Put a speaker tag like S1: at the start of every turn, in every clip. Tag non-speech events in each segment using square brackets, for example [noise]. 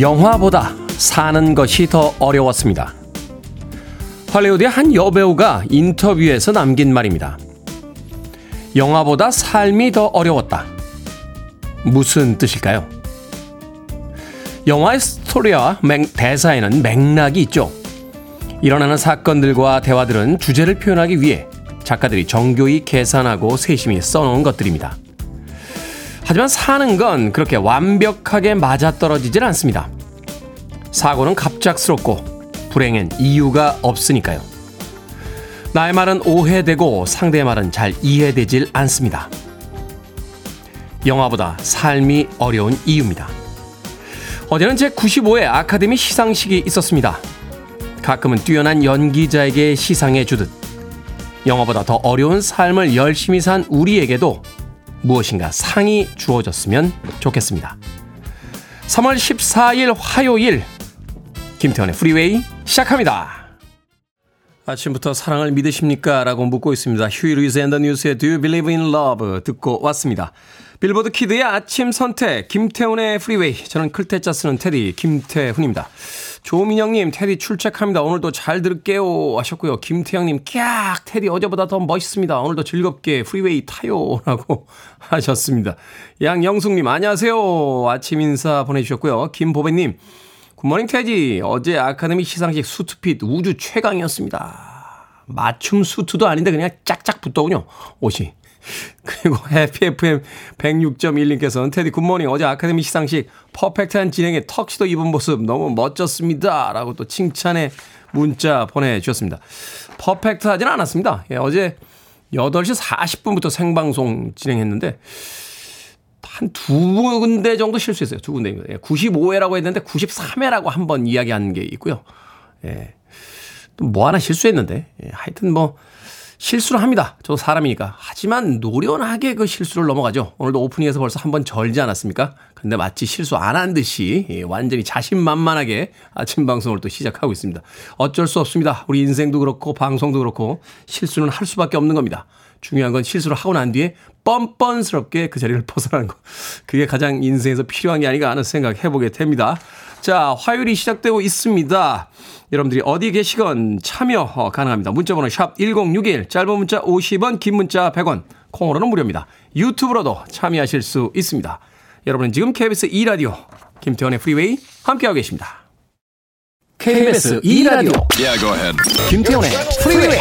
S1: 영화보다 사는 것이 더 어려웠습니다. 할리우드의 한 여배우가 인터뷰에서 남긴 말입니다. 영화보다 삶이 더 어려웠다. 무슨 뜻일까요? 영화의 스토리와 맥, 대사에는 맥락이 있죠. 일어나는 사건들과 대화들은 주제를 표현하기 위해 작가들이 정교히 계산하고 세심히 써놓은 것들입니다. 하지만 사는 건 그렇게 완벽하게 맞아떨어지질 않습니다. 사고는 갑작스럽고 불행엔 이유가 없으니까요. 나의 말은 오해되고 상대의 말은 잘 이해되질 않습니다. 영화보다 삶이 어려운 이유입니다. 어제는 제 95회 아카데미 시상식이 있었습니다. 가끔은 뛰어난 연기자에게 시상해 주듯 영화보다 더 어려운 삶을 열심히 산 우리에게도 무엇인가 상이 주어졌으면 좋겠습니다. 3월 14일 화요일 김태훈의 Freeway 시작합니다. 아침부터 사랑을 믿으십니까? 라고 묻고 있습니다. Huey Lewis and the News의 Do You Believe in Love 듣고 왔습니다. 빌보드 kid의 아침 선택 김태훈의 Freeway 저는 클 태 자 쓰는 테디 김태훈입니다. 조민영님, 테디 출첵합니다. 오늘도 잘 들을게요. 하셨고요. 김태영님, 꺅! 테디 어제보다 더 멋있습니다. 오늘도 즐겁게 Freeway 타요. [laughs] 라고 하셨습니다. 양영숙님, 안녕하세요. 아침 인사 보내주셨고요. 김보배님, good morning 테디. 어제 아카데미 시상식 수트 fit 우주 최강이었습니다. 맞춤 수트도 아닌데 그냥 짝짝 붙더군요. 옷이. [laughs] 그리고 Happy FM 106.1님께서는 테디 good morning 어제 아카데미 시상식 perfect한 진행에 턱시도 입은 모습 너무 멋졌습니다. 라고 또 칭찬의 문자 보내주셨습니다. perfect 하진 않았습니다. 예, 어제 8시 40분부터 생방송 진행했는데 한 두 군데 정도 실수했어요. 두 군데입니다. 예, 95회라고 했는데 93회라고 한 번 이야기한 게 있고요. 예. 또 뭐 하나 실수했는데 예, 하여튼 뭐 실수를 합니다. 저도 사람이니까. 하지만 노련하게 그 실수를 넘어가죠. 오늘도 오프닝에서 벌써 한 번 절지 않았습니까? 근데 마치 실수 안 한 듯이 예, 완전히 자신만만하게 아침 방송을 또 시작하고 있습니다. 어쩔 수 없습니다. 우리 인생도 그렇고 방송도 그렇고 실수는 할 수밖에 없는 겁니다. 중요한 건 실수를 하고 난 뒤에 뻔뻔스럽게 그 자리를 [laughs] 벗어나는 거. 그게 가장 인생에서 필요한 게 아닌가 하는 생각 해보게 됩니다. 자, 화요일이 시작되고 있습니다. 여러분들이 어디 계시건 참여 어, 가능합니다. 문자번호 샵 1061, 짧은 문자 50원, 긴 문자 100원, 콩으로는 무료입니다. 유튜브로도 참여하실 수 있습니다. 여러분은 지금 KBS 2라디오 김태원의 프리웨이 함께하고 계십니다. KBS 2라디오 yeah, 김태원의 프리웨이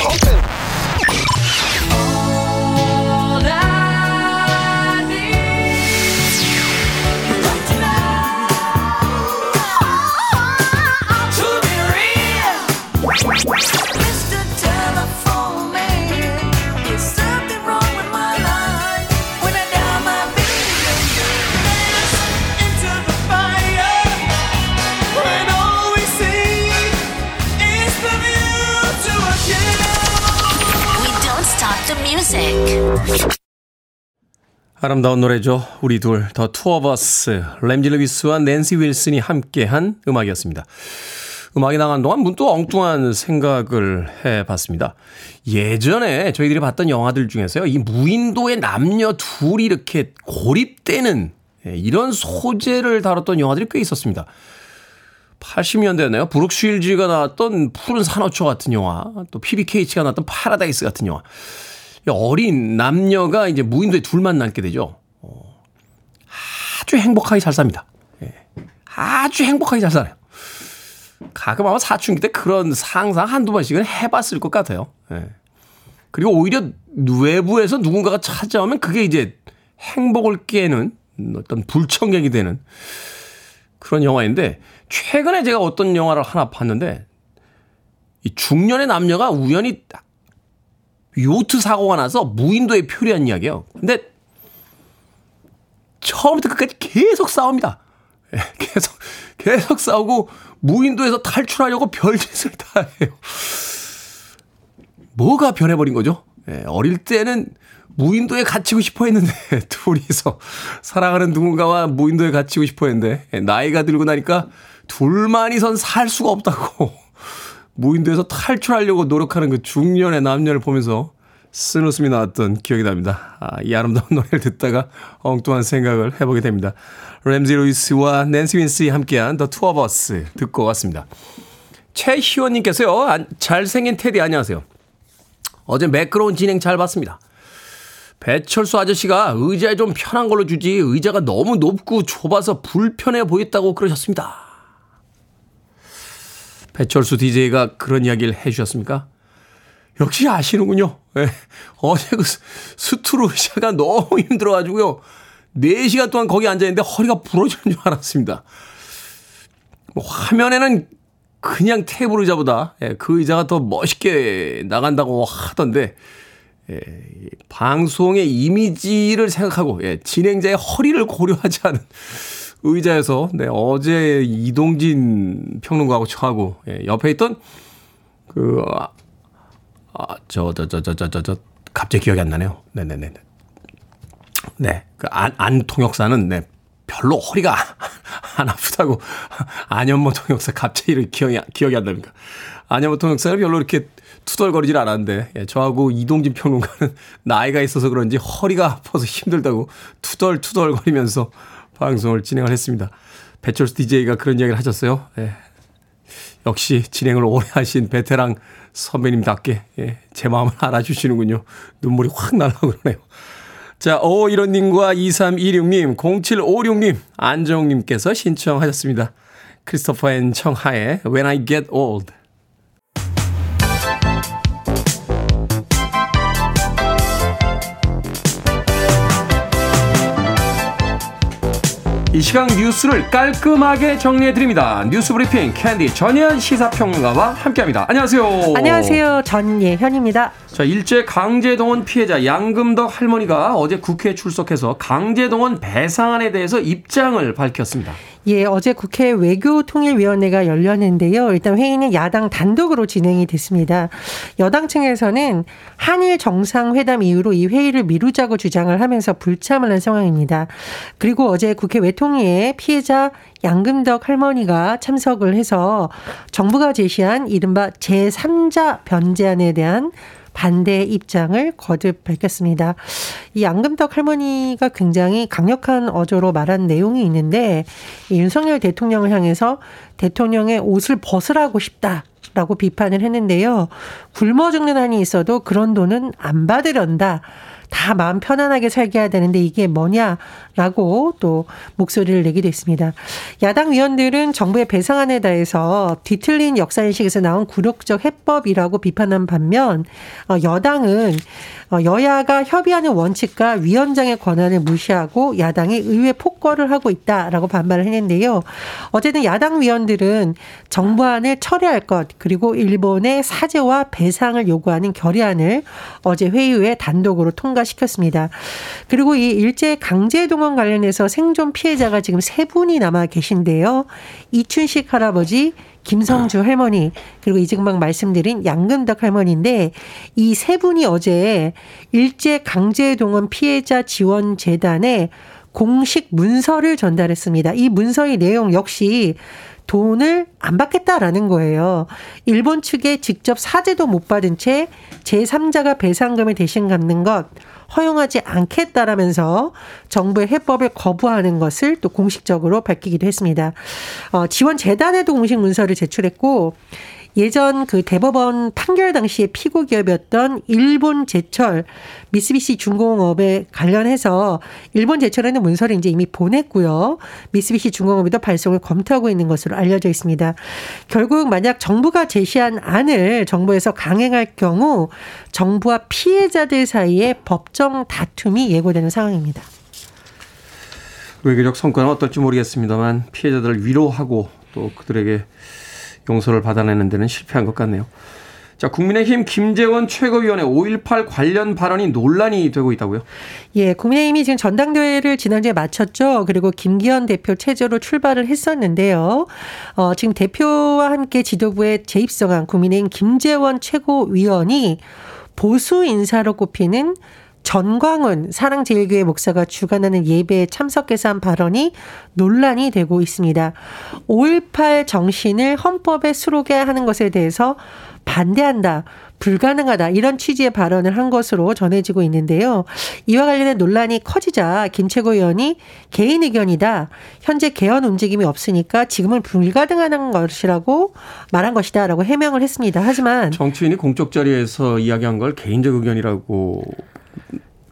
S1: 아름다운 노래죠. 우리 둘, The Two of Us, 램지 루이스와 낸시 윌슨이 함께한 음악이었습니다. 음악이 나간 동안 문득 엉뚱한 생각을 해봤습니다. 예전에 저희들이 봤던 영화들 중에서요, 이 무인도의 남녀 둘이 이렇게 고립되는 예, 이런 소재를 다뤘던 영화들이 꽤 있었습니다. 80년대였나요? 브룩 쉴즈가 나왔던 푸른 산호초 같은 영화, 또 피비 케이츠가 나왔던 파라다이스 같은 영화. 어린 남녀가 이제 무인도에 둘만 남게 되죠. 어, 아주 행복하게 잘 삽니다. 예. 아주 행복하게 잘 살아요. 가끔 아마 사춘기 때 그런 상상 한두 번씩은 해봤을 것 같아요. 예. 그리고 오히려 외부에서 누군가가 찾아오면 그게 이제 행복을 깨는 어떤 불청객이 되는 그런 영화인데 최근에 제가 어떤 영화를 하나 봤는데 이 중년의 남녀가 우연히 요트 사고가 나서 무인도에 표류한 이야기예요. 근데 처음부터 끝까지 계속 싸웁니다. 예, 계속 계속 싸우고 무인도에서 탈출하려고 별짓을 다 해요. 뭐가 변해버린 거죠? 예, 어릴 때는 무인도에 갇히고 싶어 했는데, [laughs] 둘이서 사랑하는 누군가와 무인도에 갇히고 싶어 했는데, 예, 나이가 들고 나니까 둘만이선 살 수가 없다고, 무인도에서 탈출하려고 노력하는 그 중년의 남녀를 보면서 쓴 웃음이 나왔던 기억이 납니다. 아, 이 아름다운 노래를 듣다가 엉뚱한 생각을 해보게 됩니다. 램지 루이스와 낸시 윈스이 함께한 Two of Us 듣고 왔습니다. 최희원님께서요, 잘생긴 테디 안녕하세요. 어제 매끄러운 진행 잘 봤습니다. 배철수 아저씨가 의자에 좀 편한 걸로 주지 의자가 너무 높고 좁아서 불편해 보였다고 그러셨습니다. 배철수 DJ가 그런 이야기를 해 주셨습니까? 역시 아시는군요. 네. 어제 그 스투로 의자가 너무 힘들어가지고요. 4시간 동안 거기 앉아있는데 허리가 부러지는 줄 알았습니다. 뭐 화면에는 그냥 테이블 의자보다 예, 그 의자가 더 멋있게 나간다고 하던데 예, 방송의 이미지를 생각하고 예, 진행자의 허리를 고려하지 않은 의자에서 네, 어제 이동진 평론가하고 저하고 예, 옆에 있던 그 아, 저, 저, 저, 저, 저, 저, 저, 갑자기 기억이 안 나네요. 네네네. 네. 그 안, 안 통역사는, 네. 별로 허리가 [laughs] 안 아프다고. 안현모 통역사 갑자기 기억이, 기억이 안 납니까? 안현모 통역사는 별로 이렇게 투덜거리질 않았는데, 예, 저하고 이동진 평론가는 [laughs] 나이가 있어서 그런지 허리가 아파서 힘들다고 투덜투덜거리면서 방송을 진행을 했습니다. 배철수 DJ가 그런 이야기를 하셨어요. 예. 역시 진행을 오래 하신 베테랑 선배님답게 예, 제 마음을 알아주시는군요. 눈물이 확 날라고 그러네요. 자, 오이런님과 2326님, 0756님, 안정님께서 신청하셨습니다. 크리스토퍼 and 청하의 When I Get Old. 이 시간 뉴스를 깔끔하게 정리해드립니다. 뉴스 브리핑 캔디 전예현 시사평론가와 함께합니다. 안녕하세요.
S2: 안녕하세요. 전예현입니다.
S1: 자, 일제 강제동원 피해자 양금덕 할머니가 어제 국회에 출석해서 강제동원 배상안에 대해서 입장을 밝혔습니다.
S2: 예, 어제 국회 외교통일위원회가 열렸는데요. 일단 회의는 야당 단독으로 진행이 됐습니다. 여당 측에서는 한일 정상회담 이후로 이 회의를 미루자고 주장을 하면서 불참을 한 상황입니다. 그리고 어제 국회 외통위에 피해자 양금덕 할머니가 참석을 해서 정부가 제시한 이른바 제3자 변제안에 대한 반대 입장을 거듭 밝혔습니다. 이 양금덕 할머니가 굉장히 강력한 어조로 말한 내용이 있는데 윤석열 대통령을 향해서 대통령의 옷을 벗으라고 싶다. 라고 비판을 했는데요. 굶어 죽는 한이 있어도 그런 돈은 안 받으련다. 다 마음 편안하게 살게 해야 되는데 이게 뭐냐라고 또 목소리를 내기도 했습니다. 야당 위원들은 정부의 배상안에 대해서 뒤틀린 역사인식에서 나온 굴욕적 해법이라고 비판한 반면 어, 여당은 어, 여야가 협의하는 원칙과 위원장의 권한을 무시하고 야당이 의회 폭거를 하고 있다라고 반발을 했는데요. 어쨌든 야당 위원들은 정부안을 철회할 것 그리고 일본의 사죄와 배상을 요구하는 결의안을 어제 회의 후에 단독으로 통과시켰습니다. 그리고 이 일제 강제 동원 관련해서 생존 피해자가 지금 세 분이 남아 계신데요. 이춘식 할아버지 김성주 할머니 그리고 이승막 말씀드린 양금덕 할머니인데 이 세 분이 어제 일제 강제 동원 피해자 지원 재단에 공식 문서를 전달했습니다. 이 문서의 내용 역시 돈을 안 받겠다라는 거예요. 일본 측에 직접 사죄도 못 받은 채 제3자가 배상금을 대신 갚는 것 허용하지 않겠다라면서 정부의 해법을 거부하는 것을 또 공식적으로 밝히기도 했습니다. 어, 지원 재단에도 공식 문서를 제출했고 예전 그 대법원 판결 당시에 피고 기업이었던 일본 제철 미쓰비시 중공업에 관련해서 일본 제철에는 문서를 이제 이미 보냈고요. 미쓰비시 중공업에도 발송을 검토하고 있는 것으로 알려져 있습니다. 결국 만약 정부가 제시한 안을 정부에서 강행할 경우 정부와 피해자들 사이에 법정 다툼이 예고되는 상황입니다.
S1: 외교적 성과는 어떨지 모르겠습니다만 피해자들을 위로하고 또 그들에게 용서를 받아내는 데는 실패한 것 같네요. 자, 국민의힘 김재원 최고위원회 5.18 관련 발언이 논란이 되고 있다고요?
S2: 예, 국민의힘이 지금 전당대회를 지난주에 마쳤죠. 그리고 김기현 대표 체제로 출발을 했었는데요. 어, 지금 대표와 함께 지도부에 재입성한 국민의힘 김재원 최고위원이 보수 인사로 꼽히는 전광훈 사랑제일교회 목사가 주관하는 예배에 참석해서 한 발언이 논란이 되고 있습니다. 5.18 정신을 헌법에 수록해야 하는 것에 대해서 반대한다. 불가능하다 이런 취지의 발언을 한 것으로 전해지고 있는데요. 이와 관련된 논란이 커지자 김 최고위원이 개인 의견이다. 현재 개헌 움직임이 없으니까 지금은 불가능한 것이라고 말한 것이다라고 해명을 했습니다. 하지만
S1: 정치인이 공적 자리에서 이야기한 걸 개인적 의견이라고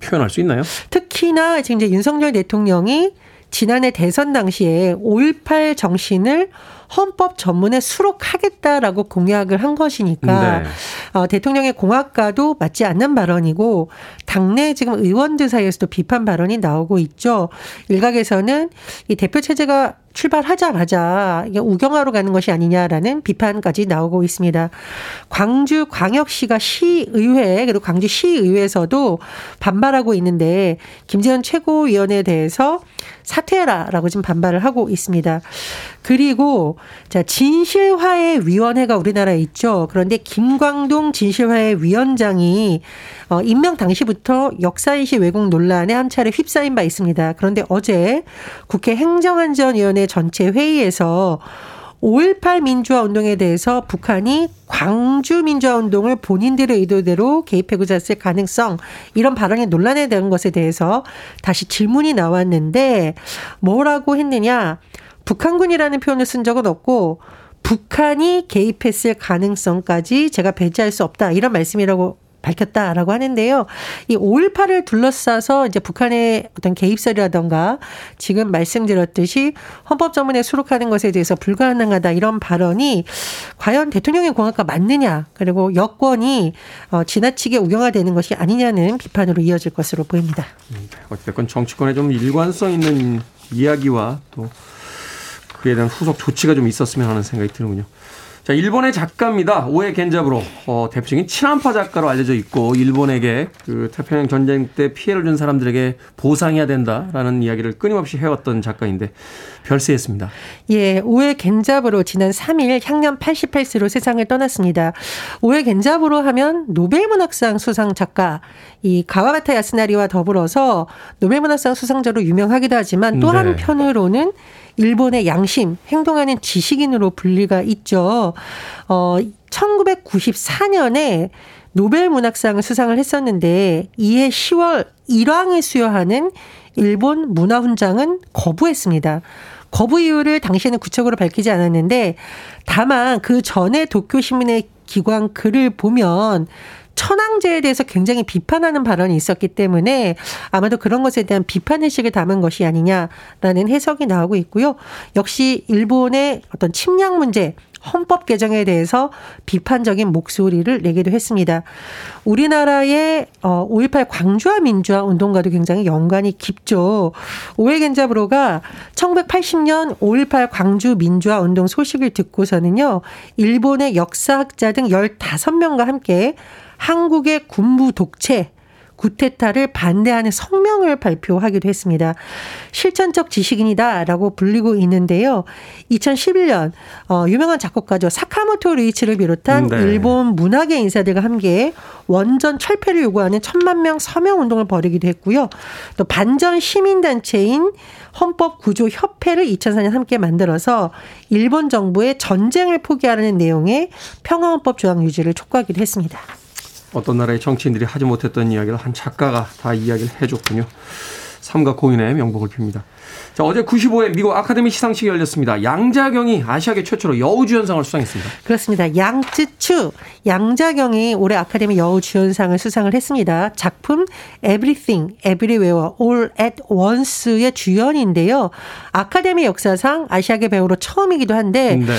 S1: 표현할 수 있나요?
S2: 특히나 지금 이제 윤석열 대통령이 지난해 대선 당시에 5.18 정신을 헌법 전문에 수록하겠다라고 공약을 한 것이니까 네. 어, 대통령의 공약과도 맞지 않는 발언이고 당내 지금 의원들 사이에서도 비판 발언이 나오고 있죠. 일각에서는 이 대표 체제가 출발하자마자 이게 우경화로 가는 것이 아니냐라는 비판까지 나오고 있습니다. 광주 광역시가 시의회 그리고 광주 시의회에서도 반발하고 있는데 김재현 최고위원에 대해서 사퇴해라라고 지금 반발을 하고 있습니다. 그리고 자 진실화해 위원회가 우리나라에 있죠. 그런데 김광동 진실화해 위원장이 어, 임명 당시부터 역사인식 왜곡 논란에 한 차례 휩싸인 바 있습니다. 그런데 어제 국회 행정안전위원회 전체 회의에서 5.18 민주화 운동에 대해서 북한이 광주 민주화 운동을 본인들의 의도대로 개입해고자 했을 가능성 이런 발언이 논란에 대한 것에 대해서 다시 질문이 나왔는데 뭐라고 했느냐 북한군이라는 표현을 쓴 적은 없고 북한이 개입했을 가능성까지 제가 배제할 수 없다 이런 말씀이라고 밝혔다라고 하는데요. 이 5.18을 둘러싸서 이제 북한의 어떤 개입설이라던가 지금 말씀드렸듯이 헌법 전문에 수록하는 것에 대해서 불가능하다 이런 발언이 과연 대통령의 공약과 맞느냐 그리고 여권이 어, 지나치게 우경화되는 것이 아니냐는 비판으로 이어질 것으로 보입니다.
S1: 음, 어쨌건 정치권에 좀 일관성 있는 이야기와 또 그에 대한 후속 조치가 좀 있었으면 하는 생각이 드는군요. 자, 일본의 작가입니다. 오에 겐자브로. 어, 대표적인 친한파 작가로 알려져 있고, 일본에게 그 태평양 전쟁 때 피해를 준 사람들에게 보상해야 된다라는 이야기를 끊임없이 해왔던 작가인데, 별세했습니다.
S2: 예, 오에 겐자브로 지난 3일 향년 88세로 세상을 떠났습니다. 오에 겐자브로 하면 노벨문학상 수상 작가, 이 가와바타 야스나리와 더불어서 노벨문학상 수상자로 유명하기도 하지만 또 네. 한편으로는 일본의 양심, 행동하는 지식인으로 분리가 있죠. 어, 1994년에 노벨 문학상을 수상을 했었는데 이해 10월 1왕을 수여하는 일본 문화훈장은 거부했습니다. 거부 이유를 당시에는 구체적으로 밝히지 않았는데 다만 그 전에 도쿄신문의 기관 글을 보면 천황제에 대해서 굉장히 비판하는 발언이 있었기 때문에 아마도 그런 것에 대한 비판 의식을 담은 것이 아니냐라는 해석이 나오고 있고요. 역시 일본의 어떤 침략 문제 헌법 개정에 대해서 비판적인 목소리를 내기도 했습니다. 우리나라의 5.18 어, 광주화 민주화 운동과도 굉장히 연관이 깊죠. 오해겐자브로가 1980년 5.18 광주 민주화 운동 소식을 듣고서는요, 일본의 역사학자 등 15명과 함께 한국의 군부 독재 구테타를 반대하는 성명을 발표하기도 했습니다. 실천적 지식인이다라고 불리고 있는데요. 2011년 어, 유명한 작곡가죠 사카모토 루이치를 비롯한 네. 일본 문학의 인사들과 함께 원전 철폐를 요구하는 천만 명 서명 운동을 벌이기도 했고요. 또 반전 시민 단체인 헌법 구조 협회를 2004년 함께 만들어서 일본 정부의 전쟁을 포기하라는 내용의 평화헌법 조항 유지를 촉구하기도 했습니다.
S1: 어떤 나라의 정치인들이 하지 못했던 이야기를 한 작가가 다 이야기를 해줬군요. 삼가 고인의 명복을 빕니다. 자, 어제 95회 미국 아카데미 시상식이 열렸습니다. 양자경이 아시아계 최초로 여우주연상을 수상했습니다.
S2: 그렇습니다. 양쯔추, 양자경이 올해 아카데미 여우주연상을 수상을 했습니다. 작품 Everything, Everywhere, All at Once의 주연인데요. 아카데미 역사상 아시아계 배우로 처음이기도 한데 네.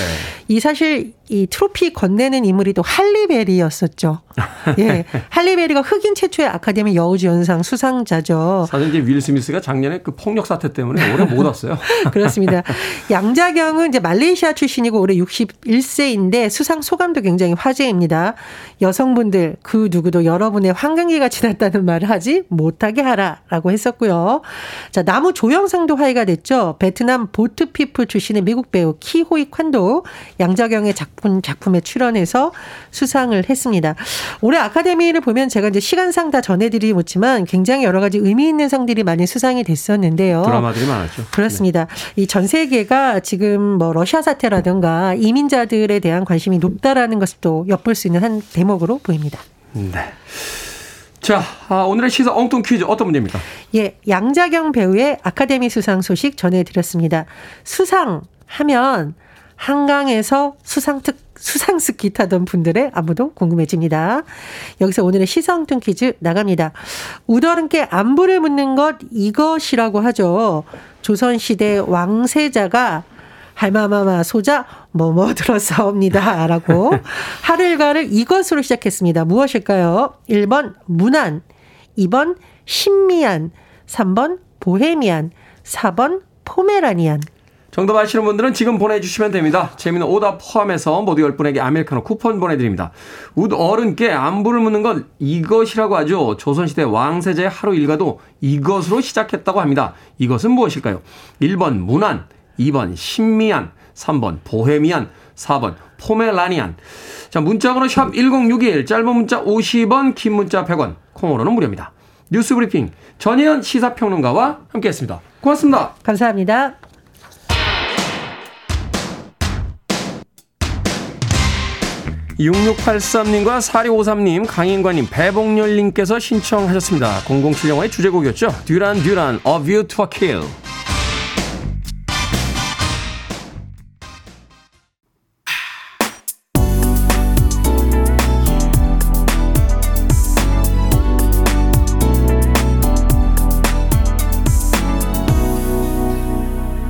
S2: 이 사실 이 트로피 건네는 인물이 또 할리베리였었죠. [laughs] 예. 할리베리가 흑인 최초의 아카데미 여우주연상 수상자죠.
S1: 사실 이제 윌 스미스가 작년에 그 폭력 사태 때문에 올해 못 왔어요.
S2: 그렇습니다. 양자경은 이제 말레이시아 출신이고 올해 61세인데 수상 소감도 굉장히 화제입니다. 여성분들 그 누구도 여러분의 황금기가 지났다는 말을 하지 못하게 하라라고 했었고요. 자, 나무 조영상도 화제가 됐죠. 베트남 보트피플 출신의 미국 배우 키호이 콴도 양자경의 작품 작품에 출연해서 수상을 했습니다. 올해 아카데미를 보면 제가 이제 시간상 다 전해드리지 못지만 굉장히 여러 가지 의미 있는 상들이 많이 수상이 됐었는데요.
S1: 드라마들이 많 았죠.
S2: 그렇습니다. 네. 이전 세계가 지금 뭐 러시아 사태라든가 이민자들에 대한 관심이 높다라는 것을 또 엿볼 수 있는 한 대목으로 보입니다.
S1: 네. 자, 아, 오늘의 시사 엉뚱 퀴즈 어떤 문제입니까?
S2: 예, 양자경 배우의 아카데미 수상 소식 전해드렸습니다. 수상 하면 한강에서 수상특 수상스키 타던 분들의 안무도 궁금해집니다. 여기서 오늘의 시성뚱 퀴즈 나갑니다. 우더른께 안부를 묻는 것 이것이라고 하죠. 조선시대 왕세자가 할마마마 소자 뭐뭐 들었사옵니다. 라고 [laughs] 하루 일과를 이것으로 시작했습니다. 무엇일까요? 1번 문안, 2번 신미안, 3번 보헤미안, 4번 포메라니안.
S1: 정답 아시는 분들은 지금 보내주시면 됩니다. 재미는 오답 포함해서 모두 10분에게 아메리카노 쿠폰 보내드립니다. 윗 어른께 안부를 묻는 건 이것이라고 하죠. 조선시대 왕세자의 하루 일과도 이것으로 시작했다고 합니다. 이것은 무엇일까요? 1번 문안, 2번 신미안, 3번 보헤미안, 4번 포메라니안. 자, 문자번호 샵 1061, 짧은 문자 50원, 긴 문자 100원, 콩으로는 무료입니다. 뉴스 브리핑 전혜연 시사평론가와 함께했습니다. 고맙습니다.
S2: 감사합니다.
S1: 6683님과 4653님, 강인관님, 배봉렬님께서 신청하셨습니다. 007 영화의 주제곡이었죠. 듀란 듀란, A View to a Kill.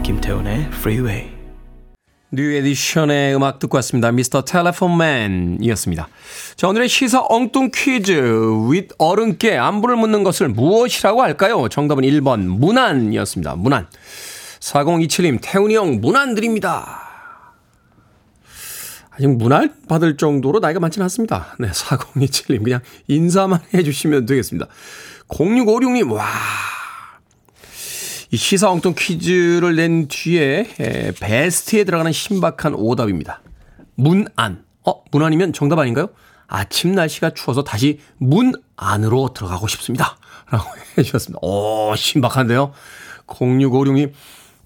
S1: 김태훈의 Freeway. New Edition의 음악 듣고 왔습니다. Mr. Telephone Man이었습니다. 자, 오늘의 시사 엉뚱 퀴즈. 윗 어른께 안부를 묻는 것을 무엇이라고 할까요? 정답은 1번 문안이었습니다. 문안. 4027님, 태훈이 형 문안 드립니다. 아직 문안 받을 정도로 나이가 많지는 않습니다. 네, 4027님. 그냥 인사만 해주시면 되겠습니다. 0656님, 와. 이 시사 엉뚱 퀴즈를 낸 뒤에 에, 베스트에 들어가는 신박한 오답입니다. 문안. 어, 문안이면 정답 아닌가요? 아침 날씨가 추워서 다시 문 안으로 들어가고 싶습니다. [laughs] 라고 해주셨습니다. 오, 신박한데요? 0656님,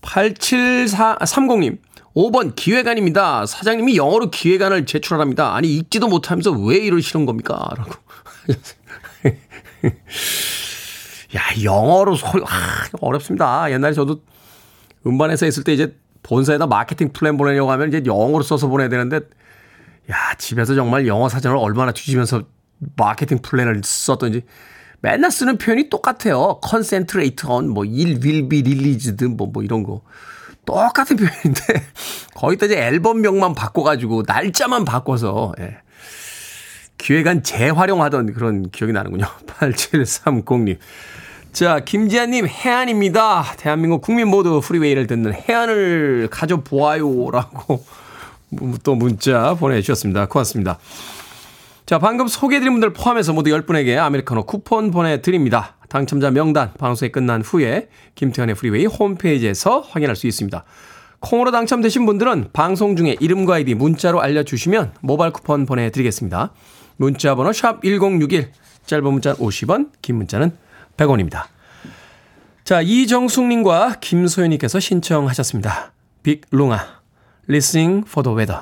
S1: 87430님, 5번 기획안입니다. 사장님이 영어로 기획안을 제출하랍니다. 아니, 읽지도 못하면서 왜 이러시는 겁니까? 라고 하셨습니다. [laughs] 야, 영어로 소리, 아, 어렵습니다. 옛날에 저도 음반사에 있을 때 이제 본사에다 마케팅 플랜 보내려고 하면 이제 영어로 써서 보내야 되는데, 야, 집에서 정말 영어 사전을 얼마나 뒤지면서 마케팅 플랜을 썼던지. 맨날 쓰는 표현이 똑같아요. concentrate on, 뭐, 일 will be released, 뭐, 뭐, 이런 거. 똑같은 표현인데, [laughs] 거기다 이제 앨범명만 바꿔가지고, 날짜만 바꿔서, 예. 기획안 재활용하던 그런 기억이 나는군요. [laughs] 8730님. 자, 김지아님, 해안입니다. 대한민국 국민 모두 프리웨이를 듣는 혜안을 가져보아요. 라고 [laughs] 또 문자 보내주셨습니다. 고맙습니다. 자, 방금 소개해드린 분들 포함해서 모두 10분에게 아메리카노 쿠폰 보내드립니다. 당첨자 명단 방송이 끝난 후에 김태훈의 프리웨이 홈페이지에서 확인할 수 있습니다. 콩으로 당첨되신 분들은 방송 중에 이름과 아이디 문자로 알려주시면 모바일 쿠폰 보내드리겠습니다. 문자 번호 샵 1061, 짧은 문자는 50원, 긴 문자는 100원입니다. 자, 이정숙님과 김소연님께서 신청하셨습니다. 빅룽아, Listening for the Weather.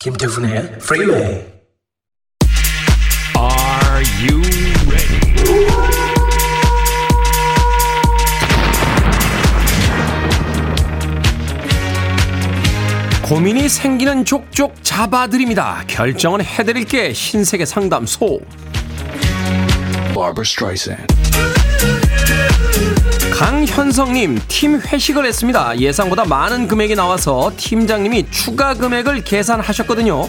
S1: 김태훈의 Freeway. Are you 고민이 생기는 족족 잡아드립니다. 결정은 해드릴게 신세계 상담소. 강현성님, 팀 회식을 했습니다. 예상보다 많은 금액이 나와서 팀장님이 추가 금액을 계산하셨거든요.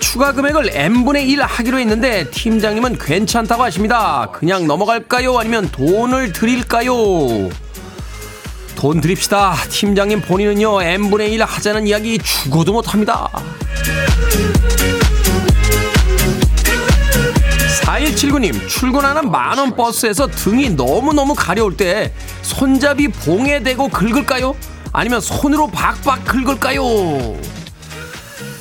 S1: 추가 금액을 n분의 1 하기로 했는데 팀장님은 괜찮다고 하십니다. 그냥 넘어갈까요? 아니면 돈을 드릴까요? 돈 드립시다. 팀장님 본인은요, n분의 1 하자는 이야기 죽어도 못합니다. 4179님, 윤정님, 출근하는 만원 버스에서 등이 너무너무 가려울 때 손잡이 봉에 대고 긁을까요? 아니면 손으로 박박 긁을까요?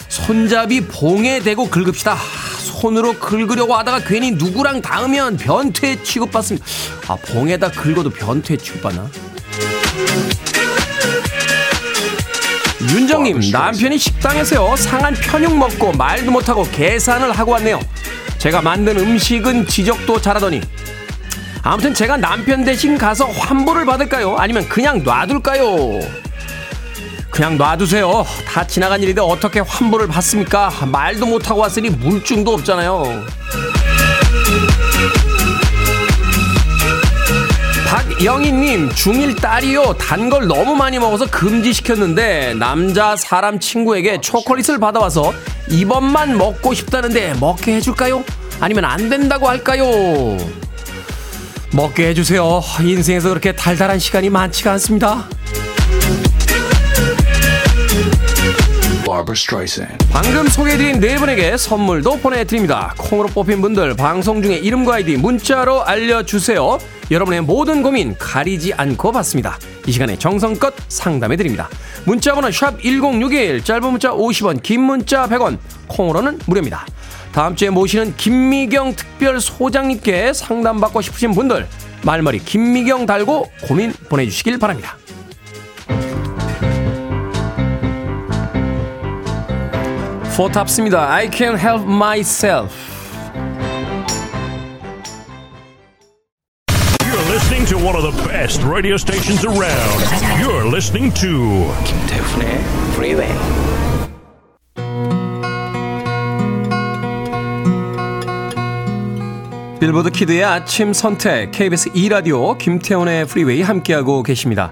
S1: 손잡이 봉에 대고 긁읍시다. 손으로 긁으려고 하다가 괜히 누구랑 닿으면 변태 취급받습니다. 아, 봉에다 긁어도 변태 취급받나? 윤정님, 남편이 식당에서요, 상한 편육 먹고 말도 못하고 계산을 하고 왔네요. 제가 만든 음식은 지적도 잘하더니, 아무튼 제가 남편 대신 가서 환불을 받을까요? 아니면 그냥 놔둘까요? 그냥 놔두세요. 다 지나간 일인데 어떻게 환불을 받습니까? 말도 못하고 왔으니 물증도 없잖아요. 영희님 중1 딸이요 단 걸 너무 많이 먹어서 금지시켰는데 남자 사람 친구에게 초콜릿을 받아와서 이번만 먹고 싶다는데 먹게 해줄까요? 아니면 안 된다고 할까요? 먹게 해주세요. 인생에서 그렇게 달달한 시간이 많지가 않습니다. 방금 소개해드린 네 분에게 선물도 보내드립니다. 콩으로 뽑힌 분들 방송 중에 이름과 아이디 문자로 알려주세요. 여러분의 모든 고민 가리지 않고 받습니다. 이 시간에 정성껏 상담해드립니다. 문자번호 샵 1061, 짧은 문자 50원, 긴 문자 100원, 콩으로는 무료입니다. 다음 주에 모시는 김미경 특별 소장님께 상담받고 싶으신 분들 말머리 김미경 달고 고민 보내주시길 바랍니다. 포탑스입니다. I can help myself.
S3: You're listening to one of the best radio stations around. You're listening to
S4: 김태훈의 Freeway.
S1: 빌보드 키드의 아침 선택 KBS 2 라디오 김태훈의 프리웨이 함께하고 계십니다.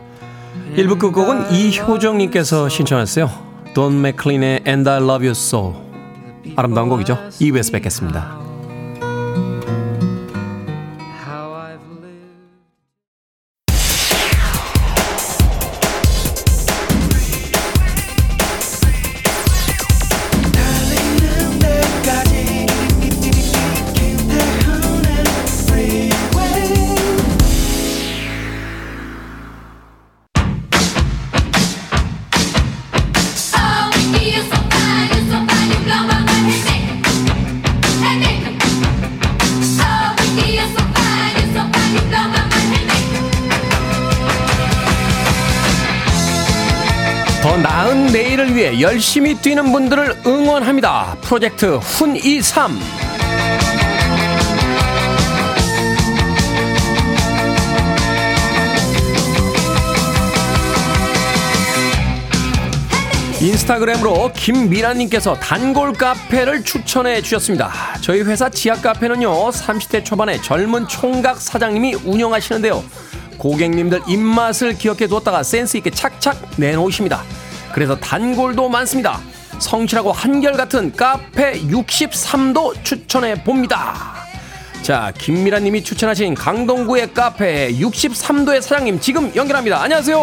S1: 1부 끝곡은 이효정님께서 신청하셨어요. 돈 맥클린의 And I Love You So 아름다운 곡이죠. 2부에서 뵙겠습니다. 열심히 뛰는 분들을 응원합니다. 프로젝트 훈23 인스타그램으로 김미라님께서 단골 카페를 추천해 주셨습니다. 저희 회사 지하 카페는요, 30대 초반의 젊은 총각 사장님이 운영하시는데요. 고객님들 입맛을 기억해 두었다가 센스 있게 착착 내놓으십니다. 그래서 단골도 많습니다. 성실하고 한결같은 카페 63도 추천해 봅니다. 자, 김미라 님이 추천하신 강동구의 카페 63도의 사장님 지금 연결합니다. 안녕하세요.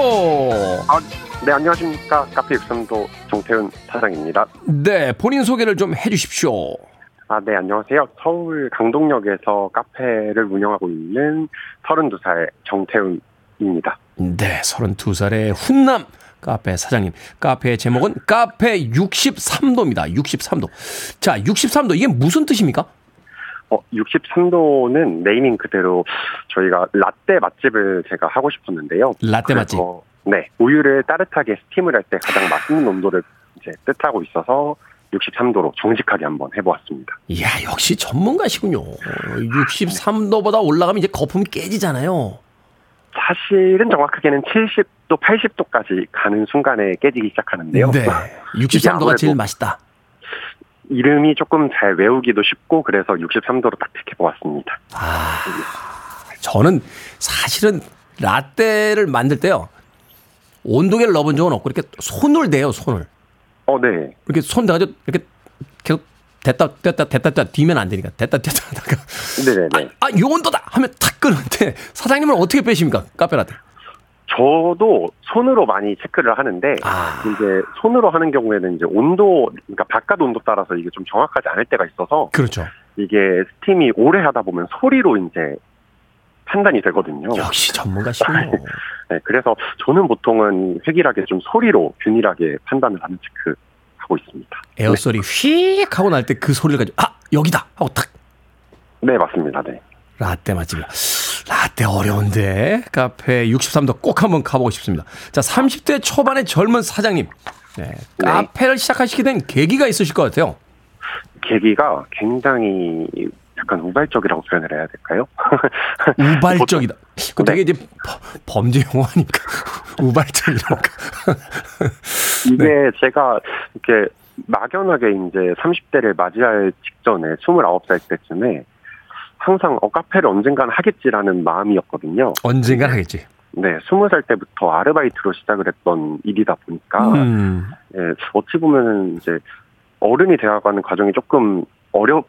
S5: 아, 네, 안녕하십니까. 카페 63도 정태훈 사장입니다.
S1: 네, 본인 소개를 좀 해주십시오.
S5: 아, 네, 안녕하세요. 서울 강동역에서 카페를 운영하고 있는 32살 정태훈입니다.
S1: 네, 32살의 훈남 카페 사장님. 카페의 제목은 카페 63도입니다. 63도. 자, 63도 이게 무슨 뜻입니까?
S5: 어, 63도는 네이밍 그대로 저희가 라떼 맛집을 제가 하고 싶었는데요.
S1: 라떼 맛집.
S5: 네, 우유를 따뜻하게 스팀을 할 때 가장 맛있는 온도를 이제 뜻하고 있어서 63도로 정직하게 한번 해보았습니다.
S1: 이야, 역시 전문가시군요. 63도보다 올라가면 이제 거품이 깨지잖아요.
S5: 사실은 정확하게는 70도, 80도까지 가는 순간에 깨지기 시작하는데요.
S1: 네. [laughs] 63도가 제일 맛있다.
S5: 이름이 조금 잘 외우기도 쉽고 그래서 63도로 딱 택해보았습니다.
S1: 아, 저는 사실은 라떼를 만들 때요. 온도계를 넣어본 적은 없고 이렇게 손을 대요, 손을.
S5: 어, 네.
S1: 이렇게 손 대가지고 이렇게 됐다 됐다 됐다 됐다 뒤면 안 되니까 됐다 됐다 하다가
S5: 네네네.
S1: 아, 요 온도다 하면 탁 끄는데 사장님은 어떻게 빼십니까? 카페라떼.
S5: 저도 손으로 많이 체크를 하는데
S1: 아.
S5: 이제 손으로 하는 경우에는 이제 온도 그러니까 바깥 온도 따라서 이게 좀 정확하지 않을 때가 있어서
S1: 그렇죠.
S5: 이게 스팀이 오래 하다 보면 소리로 이제 판단이 되거든요.
S1: 역시 전문가시군요. [laughs]
S5: 네, 그래서 저는 보통은 획일하게 좀 소리로 균일하게 판단을 하는 체크 하고 있습니다.
S1: 에어소리 휙 하고 날 때 그 소리를 가지고 아 여기다 하고 탁
S5: 네, 맞습니다. 네.
S1: 라떼 맛집이야. 라떼 어려운데 카페 63도 꼭 한번 가보고 싶습니다. 자 30대 초반의 젊은 사장님, 네, 카페를 시작하시게 된 계기가 있으실 것 같아요.
S5: 계기가 굉장히 약간 우발적이라고 표현을 해야 될까요? [laughs]
S1: 우발적이다. [laughs] 그
S5: 네.
S1: 되게 이제 버- 범죄 용어 아닙니까? [laughs] 우발적이라니까.
S5: 이게
S1: 네.
S5: 제가 이렇게 막연하게 이제 30대를 맞이할 직전에 29살 때쯤에 항상 어, 카페를 언젠간 하겠지라는 마음이었거든요.
S1: 언젠간 하겠지.
S5: 네, 20살 때부터 아르바이트로 시작을 했던 일이다 보니까
S1: 음,
S5: 예, 어찌 보면은 이제 어른이 되어가는 과정이 조금 어려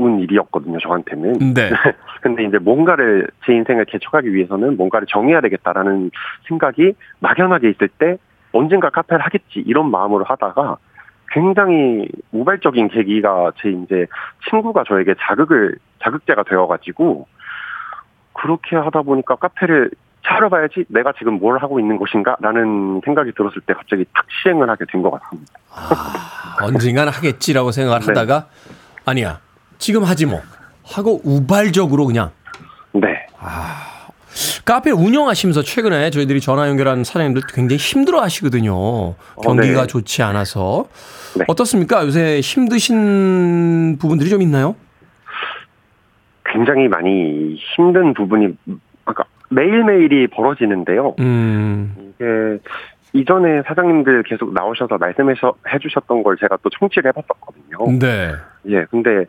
S5: 운 일이었거든요, 저한테는.
S1: 네. [laughs]
S5: 근데 이제 뭔가를 제 인생을 개척하기 위해서는 뭔가를 정해야 되겠다라는 생각이 막연하게 있을 때 언젠가 카페를 하겠지 이런 마음으로 하다가 굉장히 우발적인 계기가 제 이제 친구가 저에게 자극을 자극제가 되어가지고 그렇게 하다 보니까 카페를 차려봐야지 내가 지금 뭘 하고 있는 것인가라는 생각이 들었을 때 갑자기 탁 시행을 하게 된 것 같습니다.
S1: 아, 언젠간 하겠지라고 생각을 [laughs]
S5: 네.
S1: 하다가 아니야 지금 하지 뭐 하고 우발적으로 그냥
S5: 네,
S1: 카페 운영하시면서 최근에 저희들이 전화 연결한 사장님들 굉장히 힘들어 하시거든요. 경기가
S5: 네.
S1: 좋지 않아서.
S5: 네.
S1: 어떻습니까? 요새 힘드신 부분들이 좀 있나요?
S5: 굉장히 많이 힘든 부분이 아까 매일매일이 벌어지는데요.
S1: 음,
S5: 이게 이전에 사장님들 계속 나오셔서 말씀해 주셨던 걸 제가 또 청취를 해봤었거든요.
S1: 네.
S5: 예, 근데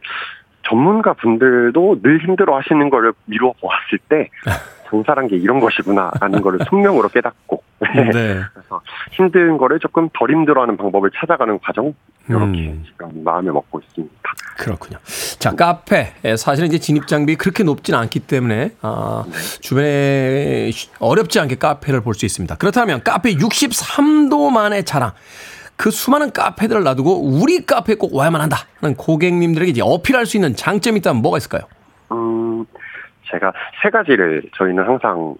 S5: 전문가 분들도 늘 힘들어 하시는 거를 미루어 보았을 때 [laughs] 장사란 게 이런 것이구나 라는 거를 숙명으로 깨닫고
S1: 네. [laughs]
S5: 그래서 힘든 거를 조금 덜 힘들어하는 방법을 찾아가는 과정 이렇게
S1: 음.
S5: 지금 마음에 먹고 있습니다.
S1: 그렇군요. 자, 카페. 에, 사실은 이제 진입 장비 그렇게 높진 않기 때문에, 아, 주변에 쉬- 어렵지 않게 카페를 볼 수 있습니다. 그렇다면 카페 63도 만의 자랑. 그 수많은 카페들을 놔두고 우리 카페에 꼭 와야만 한다. 하는 고객님들에게 이제 어필할 수 있는 장점이 있다면 뭐가 있을까요?
S5: 음, 제가 세 가지를 저희는 항상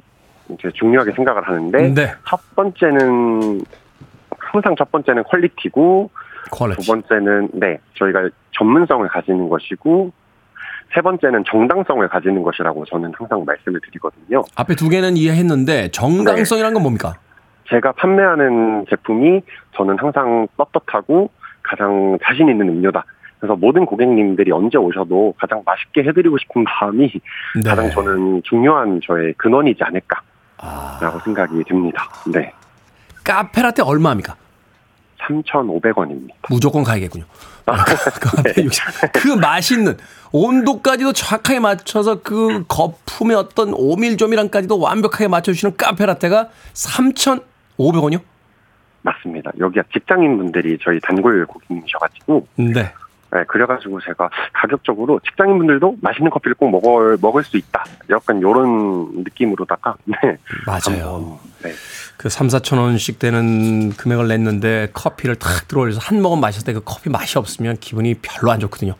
S5: 이제 중요하게 생각을 하는데
S1: 네.
S5: 첫 번째는 항상 첫 번째는 quality고 두
S1: quality.
S5: 번째는 네 저희가 전문성을 가지는 것이고 세 번째는 정당성을 가지는 것이라고 저는 항상 말씀을 드리거든요.
S1: 앞에 두 개는 이해했는데 정당성이란 건 뭡니까?
S5: 제가 판매하는 제품이 저는 항상 떳떳하고 가장 자신 있는 음료다. 그래서 모든 고객님들이 언제 오셔도 가장 맛있게 해드리고 싶은 마음이
S1: 네.
S5: 가장 저는 중요한 저의 근원이지 않을까라고
S1: 아,
S5: 생각이 듭니다. 네.
S1: 카페라떼 얼마입니까?
S5: 3,500원입니다.
S1: 무조건 가야겠군요. [laughs]
S5: 아,
S1: 카페
S5: 네.
S1: 60. 그 맛있는 온도까지도 정확하게 맞춰서 그 거품의 어떤 오밀조밀함까지도 완벽하게 맞춰주시는 카페라떼가 3,500원이요?
S5: 맞습니다. 여기가 직장인 분들이 저희 단골 고객님이셔가지고,
S1: 네.
S5: 네, 그래가지고 제가 가격적으로 직장인 분들도 맛있는 커피를 꼭 먹을, 먹을 수 있다. 약간 요런 느낌으로다가, 네.
S1: 맞아요.
S5: 네.
S1: 그 3, 4천 원씩 되는 금액을 냈는데 커피를 탁 들어올려서 한 모금 마셨을 때 그 커피 맛이 없으면 기분이 별로 안 좋거든요.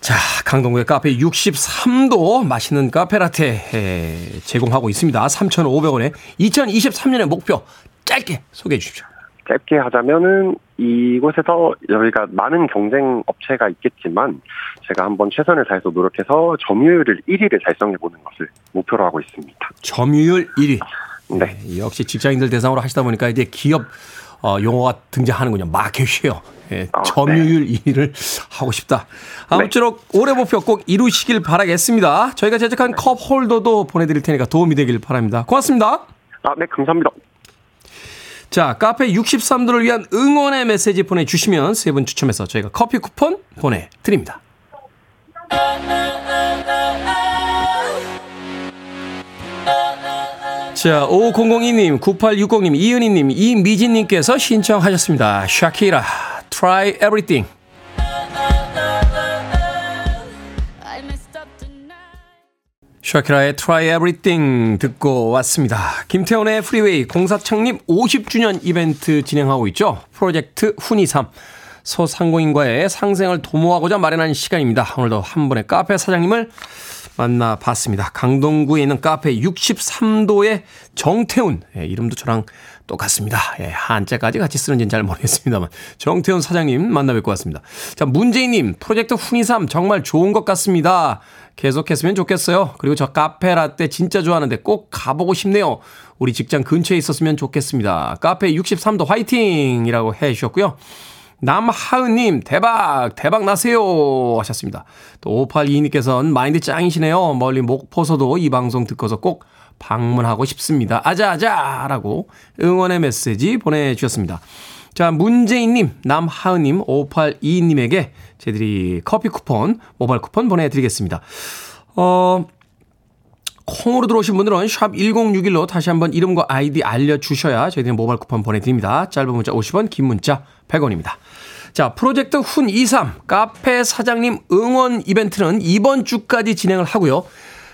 S1: 자, 강동구의 카페 63도 맛있는 카페라테 에, 제공하고 있습니다. 3,500원에 2023년의 목표 짧게 소개해 주십시오.
S5: 짧게 하자면은 이곳에서 저희가 많은 경쟁 업체가 있겠지만 제가 한번 최선을 다해서 노력해서 점유율을 1위를 달성해 보는 것을 목표로 하고 있습니다.
S1: 점유율 1위.
S5: 네.
S1: 역시 직장인들 대상으로 하시다 보니까 이제 기업 어, 용어가 등장하는군요. 마켓쉐어. 예,
S2: 아,
S1: 점유율 1위를 하고 싶다. 아무쪼록 올해 목표 꼭 이루시길 바라겠습니다. 저희가 제작한 컵 홀더도 보내드릴 테니까 도움이 되길 바랍니다. 고맙습니다.
S5: 아, 네, 감사합니다.
S1: 자, 카페 63도를 위한 응원의 메시지 보내주시면 세 분 추첨해서 저희가 커피 쿠폰 보내드립니다. 자, 5002님, 9860님, 이은희님, 이미진님께서 신청하셨습니다. 샤키라, Try Everything. 샤키라의 Try Everything 듣고 왔습니다. 김태훈의 프리웨이 공사 창립 50주년 이벤트 진행하고 있죠. 프로젝트 훈이3. 소상공인과의 상생을 도모하고자 마련한 시간입니다. 오늘도 한 분의 카페 사장님을 만나봤습니다. 강동구에 있는 카페 63도의 정태훈. 예, 이름도 저랑 똑같습니다. 예, 한자까지 같이 쓰는지는 잘 모르겠습니다만. 정태훈 사장님 만나 뵙고 왔습니다. 자, 문재인님, 프로젝트 훈이삼 정말 좋은 것 같습니다. 계속했으면 좋겠어요. 그리고 저 카페 라떼 진짜 좋아하는데 꼭 가보고 싶네요. 우리 직장 근처에 있었으면 좋겠습니다. 카페 63도 화이팅! 이라고 해 주셨고요. 남하은님, 대박, 대박 나세요. 하셨습니다. 또 5822님께서는 마인드 짱이시네요. 멀리 목포서도 이 방송 듣고서 꼭 방문하고 싶습니다. 아자아자! 라고 응원의 메시지 보내주셨습니다. 자, 문재인님, 남하은님, 5822님에게 저희들이 커피 쿠폰, 모바일 쿠폰 보내드리겠습니다. 어, 콩으로 들어오신 분들은 샵 1061로 다시 한번 이름과 아이디 알려주셔야 저희들이 모바일 쿠폰 보내드립니다. 짧은 문자 50원, 긴 문자 100원입니다. 자, 프로젝트 훈 23 카페 사장님 응원 이벤트는 이번 주까지 진행을 하고요.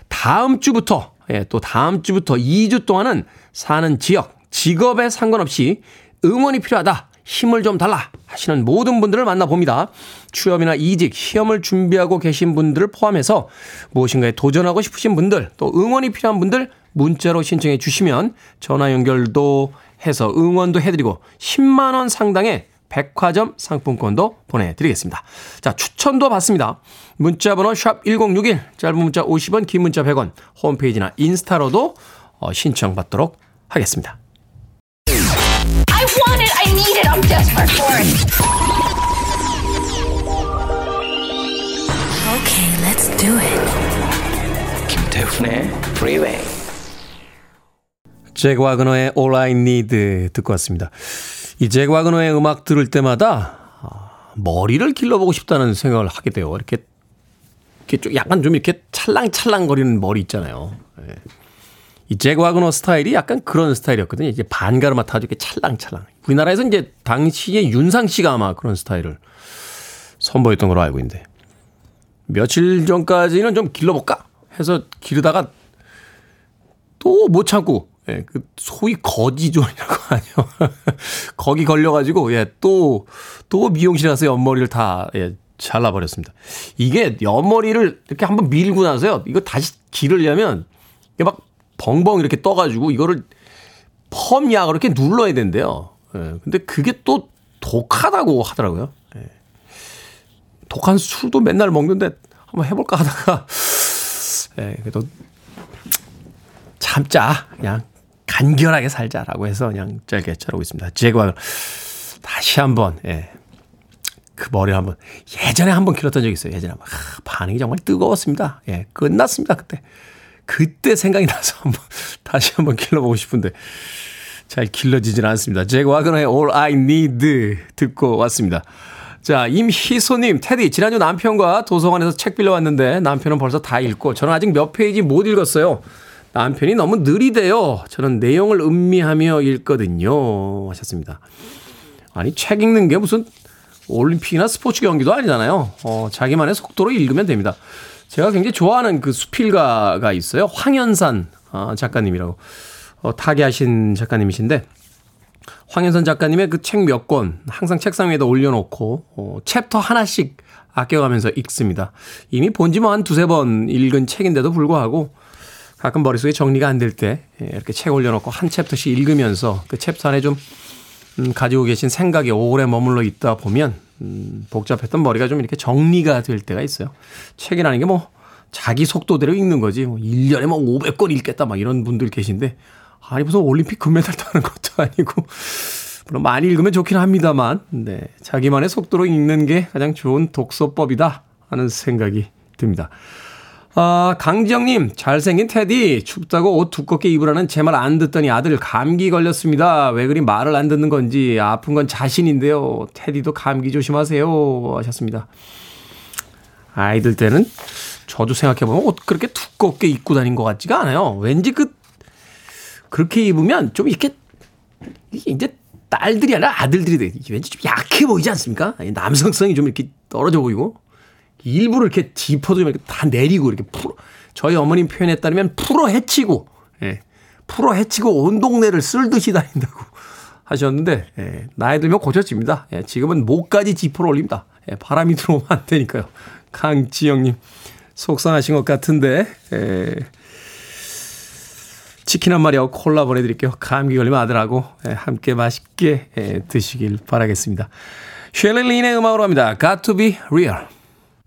S1: 다음 주부터, 예, 또 다음 주부터 2주 동안은 사는 지역, 직업에 상관없이 응원이 필요하다. 힘을 좀 달라 하시는 모든 분들을 만나봅니다. 취업이나 이직, 시험을 준비하고 계신 분들을 포함해서 무엇인가에 도전하고 싶으신 분들, 또 응원이 필요한 분들 문자로 신청해 주시면 전화 연결도 해서 응원도 해드리고 10만원 상당의 백화점 상품권도 보내드리겠습니다. 자, 추천도 받습니다. 문자번호 샵 1061, 짧은 문자 50원, 긴 문자 100원, 홈페이지나 인스타로도 어, 신청받도록 하겠습니다.
S6: I want it. I need it. I'm desperate for it.
S7: Okay, let's do it.
S4: 김태훈의 Freeway.
S1: 잭 와그너의 All I Need 듣고 왔습니다. 이잭 와그너의 음악 들을 때마다 아, 머리를 길러보고 싶다는 생각을 하게 돼요. 이렇게, 이렇게 좀 약간 좀 이렇게 찰랑찰랑거리는 머리 있잖아요. 예. 이잭 와그너 스타일이 약간 그런 스타일이었거든요. 이제 반가르마 타고 이렇게 찰랑찰랑. 우리나라에서 이제 당시에 윤상 씨가 아마 그런 스타일을 선보였던 걸로 알고 있는데 며칠 전까지는 좀 길러볼까 해서 기르다가 또 못 참고 예, 그 소위 거지존이라고 [laughs] 하죠. 거기 걸려가지고 예, 또또 미용실에 가서 옆머리를 다 예, 잘라버렸습니다. 이게 옆머리를 이렇게 한번 밀고 나서요. 이거 다시 기르려면 이게 막 벙벙 이렇게 떠가지고 이거를 펌 약으로 이렇게 눌러야 된대요. 예, 근데 그게 또 독하다고 하더라고요. 예. 독한 술도 맨날 먹는데 한번 해볼까 하다가 예, 그래도 참자 그냥 간결하게 살자라고 해서 그냥 짧게 자르고 있습니다. 제가 다시 한번 예. 그 머리를 한번 예전에 한번 길었던 적이 있어요. 예전에 막 아, 반응이 정말 뜨거웠습니다. 예, 끝났습니다 그때. 그때 생각이 나서 한번 [laughs] 다시 한번 길러보고 싶은데 잘 길러지진 않습니다. 잭 와그너의 All I Need 듣고 왔습니다. 자, 임희소님, 테디, 지난주 남편과 도서관에서 책 빌려왔는데 남편은 벌써 다 읽고 저는 아직 몇 페이지 못 읽었어요. 남편이 너무 느리대요. 저는 내용을 음미하며 읽거든요. 하셨습니다. 아니, 책 읽는 게 무슨 올림픽이나 스포츠 경기도 아니잖아요. 어, 자기만의 속도로 읽으면 됩니다. 제가 굉장히 좋아하는 그 수필가가 있어요. 황현산 어, 작가님이라고. 어, 타계하신 작가님이신데, 황현산 작가님의 그 책 몇 권 항상 책상 위에다 올려놓고, 어, 챕터 하나씩 아껴가면서 읽습니다. 이미 본지 뭐한 두세 번 읽은 책인데도 불구하고, 가끔 머릿속에 정리가 안 될 때, 예, 이렇게 책 올려놓고 한 chapter씩 읽으면서 그 챕터 안에 좀, 음, 가지고 계신 생각이 오래 머물러 있다 보면, 음, 복잡했던 머리가 좀 이렇게 정리가 될 때가 있어요. 책이라는 게 뭐, 자기 속도대로 읽는 거지. 뭐 1년에 뭐 500권 읽겠다 막 이런 분들 계신데 아니 무슨 올림픽 금메달 따는 것도 [laughs] 아니고 물론 많이 읽으면 좋긴 합니다만 네. 자기만의 속도로 읽는 게 가장 좋은 독서법이다 하는 생각이 듭니다. 아, 강지영님, 잘생긴 테디, 춥다고 옷 두껍게 입으라는 제 말 안 듣더니 아들 감기 걸렸습니다. 왜 그리 말을 안 듣는 건지 아픈 건 자신인데요. 테디도 감기 조심하세요. 하셨습니다. 아이들 때는 저도 생각해보면 옷 그렇게 두껍게 입고 다닌 것 같지가 않아요. 왠지 그, 그렇게 입으면 좀 이렇게, 이제 딸들이 아니라 아들들이 왠지 좀 약해 보이지 않습니까? 남성성이 좀 이렇게 떨어져 보이고. 일부러 이렇게 이렇게 다 내리고 이렇게 풀어, 저희 어머님 표현에 따르면 풀어 헤치고, 예. 풀어 헤치고 온 동네를 쓸듯이 다닌다고 [laughs] 하셨는데 예, 나이 들면 고쳐집니다. 예, 지금은 목까지 지퍼를 올립니다. 예, 바람이 들어오면 안 되니까요. 강지영님 속상하신 것 같은데 예, 치킨 한 마리하고 콜라 보내드릴게요. 감기 걸리면 아들하고 예, 함께 맛있게 예, 드시길 바라겠습니다. 쉐렐린의 음악으로 합니다. Got to be real.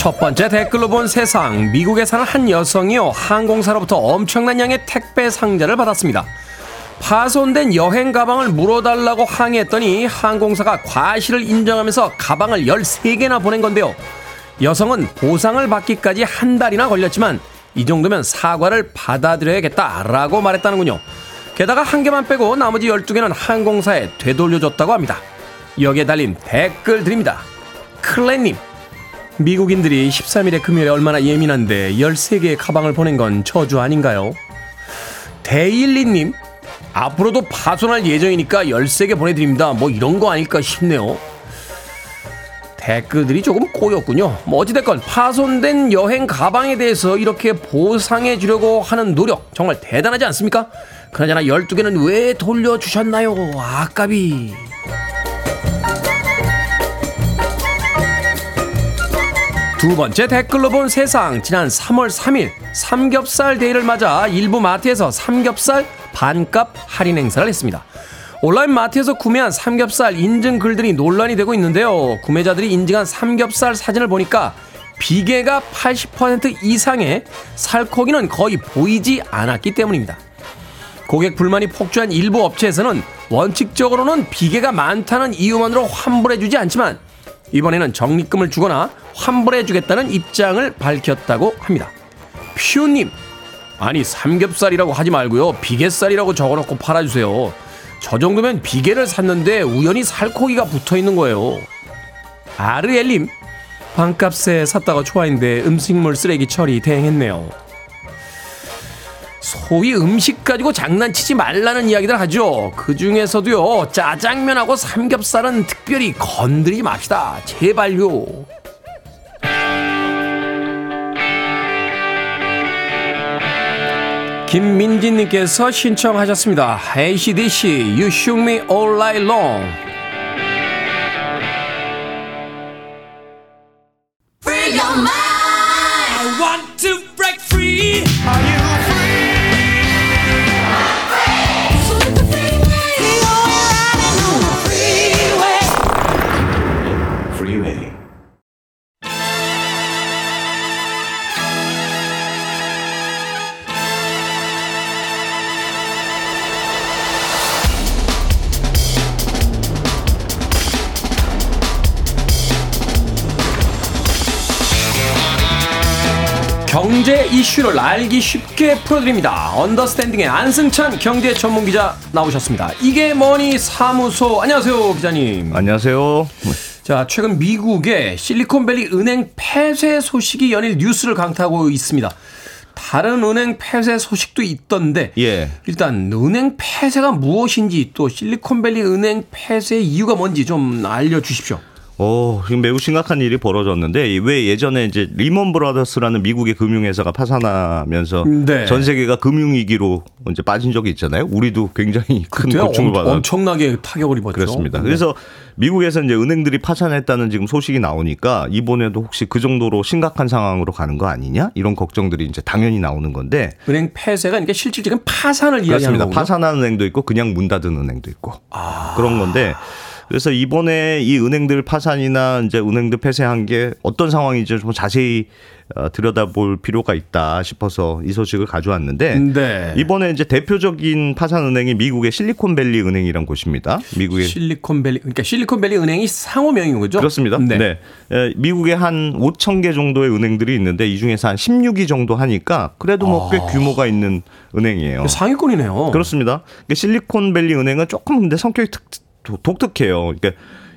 S1: 첫 번째 댓글로 본 세상. 미국에 사는 한 여성이요. 항공사로부터 엄청난 양의 택배 상자를 받았습니다. 파손된 여행 가방을 물어달라고 항의했더니 항공사가 과실을 인정하면서 가방을 13개나 보낸 건데요. 여성은 보상을 받기까지 한 달이나 걸렸지만 이 정도면 사과를 받아들여야겠다라고 말했다는군요. 게다가 한 개만 빼고 나머지 12개는 항공사에 되돌려줬다고 합니다. 여기에 달린 댓글 드립니다. 클랜님. 미국인들이 13일의 금요일에 얼마나 예민한데 13개의 가방을 보낸 건 저주 아닌가요? 데일리님. 앞으로도 파손할 예정이니까 13개 보내드립니다. 뭐 이런 거 아닐까 싶네요. 댓글들이 조금 꼬였군요. 뭐 어찌됐건 파손된 여행 가방에 대해서 이렇게 보상해 주려고 하는 노력 정말 대단하지 않습니까? 그나저나 12개는 왜 돌려주셨나요? 아깝이. 두 번째 댓글로 본 세상 지난 3월 3일 삼겹살 데이를 맞아 일부 마트에서 삼겹살 반값 할인 행사를 했습니다. 온라인 마트에서 구매한 삼겹살 인증 글들이 논란이 되고 있는데요. 구매자들이 인증한 삼겹살 사진을 보니까 비계가 80% 이상의 살코기는 거의 보이지 않았기 때문입니다. 고객 불만이 폭주한 일부 업체에서는 원칙적으로는 비계가 많다는 이유만으로 환불해주지 않지만 이번에는 적립금을 주거나 환불해 주겠다는 입장을 밝혔다고 합니다. 퓨님, 아니 삼겹살이라고 하지 말고요 비계살이라고 적어놓고 팔아주세요. 저 정도면 비계를 샀는데 우연히 살코기가 붙어 있는 거예요. 아르엘님, 반값에 샀다가 초아인데 음식물 쓰레기 처리 대행했네요. 소위 음식 가지고 장난치지 말라는 이야기들 하죠. 그 중에서도요, 짜장면하고 삼겹살은 특별히 건드리지 맙시다. 제발요. 김민진님께서 신청하셨습니다. ACDC, You Shook Me All Night Long. 경제 이슈를 알기 쉽게 풀어드립니다. 언더스탠딩의 안승찬 경제 전문 기자 나오셨습니다. 이게 뭐니 사무소 안녕하세요 기자님.
S8: 안녕하세요.
S1: 자 최근 미국의 실리콘밸리 은행 폐쇄 소식이 연일 뉴스를 강타하고 있습니다. 다른 은행 폐쇄 소식도 있던데
S8: 예.
S1: 일단 은행 폐쇄가 무엇인지 또 실리콘밸리 은행 폐쇄의 이유가 뭔지 좀 알려주십시오.
S8: 오, 지금 매우 심각한 일이 벌어졌는데 왜 예전에 이제 리먼 브라더스라는 미국의 금융회사가 파산하면서
S1: 네.
S8: 전 세계가 금융 위기로 이제 빠진 적이 있잖아요. 우리도 굉장히 큰 고충을
S1: 엄-
S8: 받았
S1: 엄청나게 타격을 입었죠.
S8: 그렇습니다.
S1: 네.
S8: 그래서 미국에서 이제 은행들이 파산했다는 지금 소식이 나오니까 이번에도 혹시 그 정도로 심각한 상황으로 가는 거 아니냐 이런 걱정들이 이제 당연히 나오는 건데
S1: 은행 폐쇄가 그러니까 실질적인 파산을 이야기하는. 거군요.
S8: 파산한 은행도 있고 그냥 문 닫은 은행도 있고
S1: 아.
S8: 그런 건데 그래서 이번에 이 은행들 파산이나 이제 은행들 폐쇄한 게 어떤 상황인지 좀 자세히 어, 들여다볼 필요가 있다 싶어서 이 소식을 가져왔는데
S1: 네.
S8: 이번에 이제 대표적인 파산 은행이 미국의 실리콘밸리 은행이란 곳입니다. 미국의
S1: 실리콘밸리 그러니까 실리콘밸리 은행이 상호명인 거죠?
S8: 그렇습니다. 네. 에, 미국에 한 5천 개 정도의 은행들이 있는데 이 중에서 한 16위 정도 하니까 그래도 뭐꽤
S1: 아.
S8: 규모가 있는 은행이에요.
S1: 상위권이네요.
S8: 그렇습니다. 그러니까 실리콘밸리 은행은 조금 근데 성격이 특, 도- 독특해요. 그러니까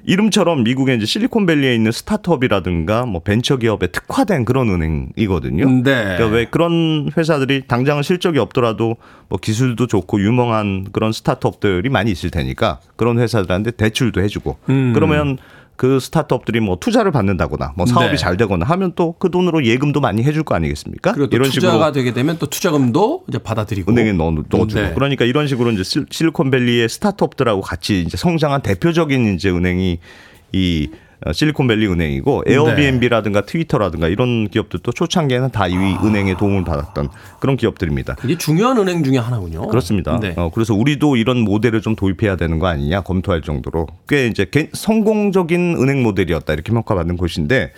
S8: 이름처럼 미국의 이제 실리콘밸리에 있는 스타트업이라든가 뭐 벤처 기업에 특화된 그런 은행이거든요.
S1: 네.
S8: 그러니까 왜 그런 회사들이 당장은 실적이 없더라도 뭐 기술도 좋고 유명한 그런 스타트업들이 많이 있을 테니까 그런 회사들한테 대출도 해주고
S1: 음.
S8: 그러면 그 스타트업들이 뭐 투자를 받는다거나 뭐 사업이
S1: 네.
S8: 잘 되거나 하면 또 그 돈으로 예금도 많이 해줄 거 아니겠습니까?
S1: 그리고 또
S8: 이런
S1: 투자가
S8: 식으로
S1: 되게 되면 또 투자금도 이제 받아들이고
S8: 은행에 넣어, 넣어주고
S1: 네.
S8: 그러니까 이런 식으로 이제 실- 실리콘밸리의 스타트업들하고 같이 이제 성장한 대표적인 이제 은행이 이 어, 실리콘밸리 은행이고
S1: 네.
S8: 에어비앤비라든가 트위터라든가 이런 기업들도 초창기에는 다이
S1: 아.
S8: 은행의 도움을 받았던 그런 기업들입니다.
S1: 이게 중요한 은행 중에 하나군요.
S8: 그렇습니다.
S1: 네.
S8: 어, 그래서 우리도 이런 모델을 좀 도입해야 되는 거 아니냐 검토할 정도로 꽤 이제 개- 성공적인 은행 모델이었다 이렇게 평가받는 곳인데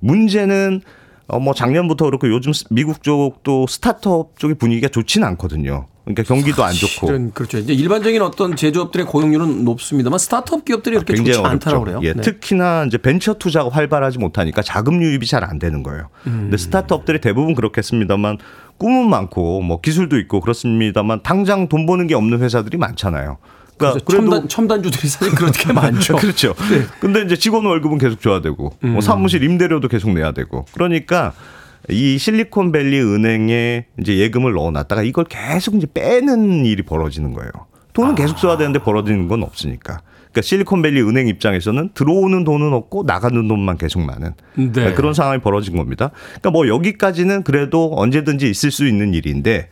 S8: 문제는 어, 뭐 작년부터 그렇고 요즘 스- 미국 쪽도 스타트업 쪽의 분위기가 좋지는 않거든요. 그러니까 경기도 안 좋고
S1: 그렇죠. 이제 일반적인 어떤 제조업들의 고용률은 높습니다만 스타트업 기업들이 그렇게 좋지
S8: 굉장히
S1: 않다라고
S8: 어렵죠.
S1: 그래요.
S8: 예,
S1: 네.
S8: 특히나 이제 벤처 투자가 활발하지 못하니까 자금 유입이 잘 안 되는 거예요.
S1: 음.
S8: 근데 스타트업들이 대부분 그렇겠습니다만 꿈은 많고 뭐 기술도 있고 그렇습니다만 당장 돈 버는 게 없는 회사들이 많잖아요. 그러니까
S1: 첨단, 첨단주들이 사실 그렇게 [laughs] 많죠.
S8: 그렇죠. 근데 이제 직원 월급은 계속 줘야 되고
S1: 음.
S8: 뭐 사무실 임대료도 계속 내야 되고 그러니까 이 실리콘밸리 은행에 이제 예금을 넣어놨다가 이걸 계속 이제 빼는 일이 벌어지는 거예요. 돈은 계속 써야 되는데 벌어지는 건 없으니까. 그러니까 실리콘밸리 은행 입장에서는 들어오는 돈은 없고 나가는 돈만 계속 많은
S1: 네.
S8: 그런 상황이 벌어진 겁니다. 그러니까 뭐 여기까지는 그래도 언제든지 있을 수 있는 일인데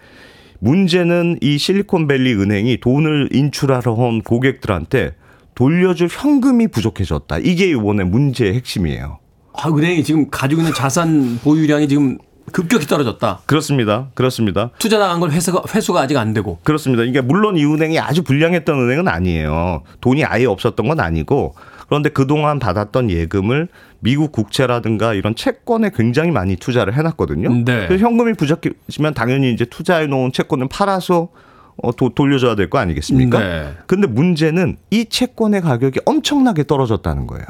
S8: 문제는 이 실리콘밸리 은행이 돈을 인출하러 온 고객들한테 돌려줄 현금이 부족해졌다. 이게 이번에 문제의 핵심이에요.
S1: 아, 은행이 지금 가지고 있는 자산 보유량이 지금 급격히 떨어졌다.
S8: 그렇습니다. 그렇습니다.
S1: 투자 나간 걸 회수가, 회수가 아직 안 되고.
S8: 그렇습니다. 이게 물론 이 은행이 아주 불량했던 은행은 아니에요. 돈이 아예 없었던 건 아니고 그런데 그동안 받았던 예금을 미국 국채라든가 이런 채권에 굉장히 많이 투자를 해놨거든요.
S1: 네.
S8: 그래서 현금이 부족해지면 당연히 이제 투자해 놓은 채권을 팔아서 어, 도, 돌려줘야 될 거 아니겠습니까?
S1: 네.
S8: 근데 문제는 이 채권의 가격이 엄청나게 떨어졌다는 거예요.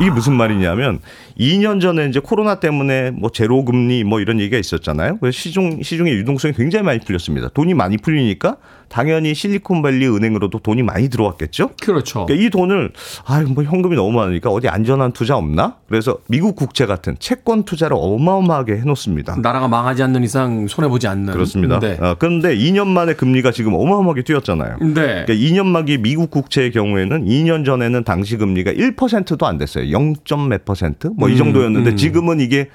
S8: 이게 무슨 말이냐면 2년 전에 이제 코로나 때문에 뭐 제로 금리 뭐 이런 얘기가 있었잖아요. 그래서 시중 시중의 유동성이 굉장히 많이 풀렸습니다. 돈이 많이 풀리니까 당연히 실리콘밸리 은행으로도 돈이 많이 들어왔겠죠.
S1: 그렇죠.
S8: 그러니까 이 돈을 아뭐 현금이 너무 많으니까 어디 안전한 투자 없나? 그래서 미국 국채 같은 채권 투자를 어마어마하게 해놓습니다.
S1: 나라가 망하지 않는 이상 손해 보지 않는.
S8: 그렇습니다.
S1: 네.
S8: 어, 그런데 2년 만에 금리가 지금 어마어마하게 뛰었잖아요.
S1: 네.
S8: 그러니까 2년 만기 미국 국채의 경우에는 2년 전에는 당시 금리가 1%도 안 됐어요. 0. 몇 퍼센트? 뭐이
S1: 음,
S8: 정도였는데
S1: 음.
S8: 지금은 이게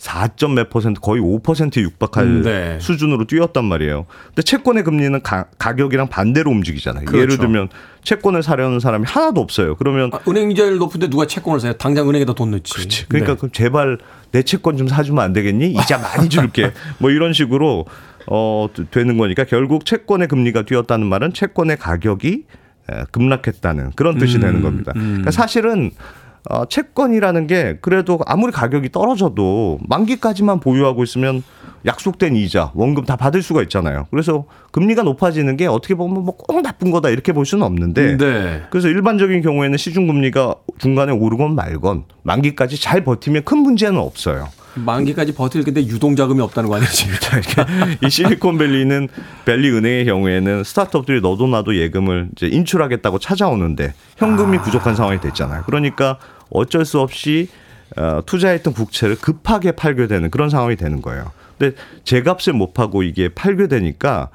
S8: 4. 몇 퍼센트 거의 5% 육박할
S1: 음, 네.
S8: 수준으로 뛰었단 말이에요. 근데 채권의 금리는 가, 가격이랑 반대로 움직이잖아요.
S1: 그렇죠.
S8: 예를 들면 채권을 사려는 사람이 하나도 없어요. 그러면
S1: 아, 은행 이자율 높은데 누가 채권을 사요? 당장 은행에다 돈 넣지.
S8: 그렇지. 그러니까
S1: 네.
S8: 그럼 제발 내 채권 좀 사주면 안 되겠니? 이자 많이 줄게. [laughs] 뭐 이런 식으로 어 되는 거니까 결국 채권의 금리가 뛰었다는 말은 채권의 가격이 에, 급락했다는 그런 뜻이
S1: 음,
S8: 되는 겁니다.
S1: 음.
S8: 그러니까 사실은 어, 채권이라는 게 그래도 아무리 가격이 떨어져도 만기까지만 보유하고 있으면 약속된 이자, 원금 다 받을 수가 있잖아요. 그래서 금리가 높아지는 게 어떻게 보면 뭐 꼭 나쁜 거다 이렇게 볼 수는 없는데
S1: 네.
S8: 그래서 일반적인 경우에는 시중 금리가 중간에 오르건 말건 만기까지 잘 버티면 큰 문제는 없어요.
S1: 만기까지 버틸 근데 유동 자금이 없다는 거 아니에요, 지금?
S8: 이 실리콘밸리는 밸리 은행의 경우에는 스타트업들이 너도 나도 예금을 이제 인출하겠다고 찾아오는데 현금이 부족한 상황이 됐잖아요. 그러니까 어쩔 수 없이 어, 투자했던 국채를 급하게 팔게 되는 그런 상황이 되는 거예요. 근데 제값을 못 파고 이게 팔게 되니까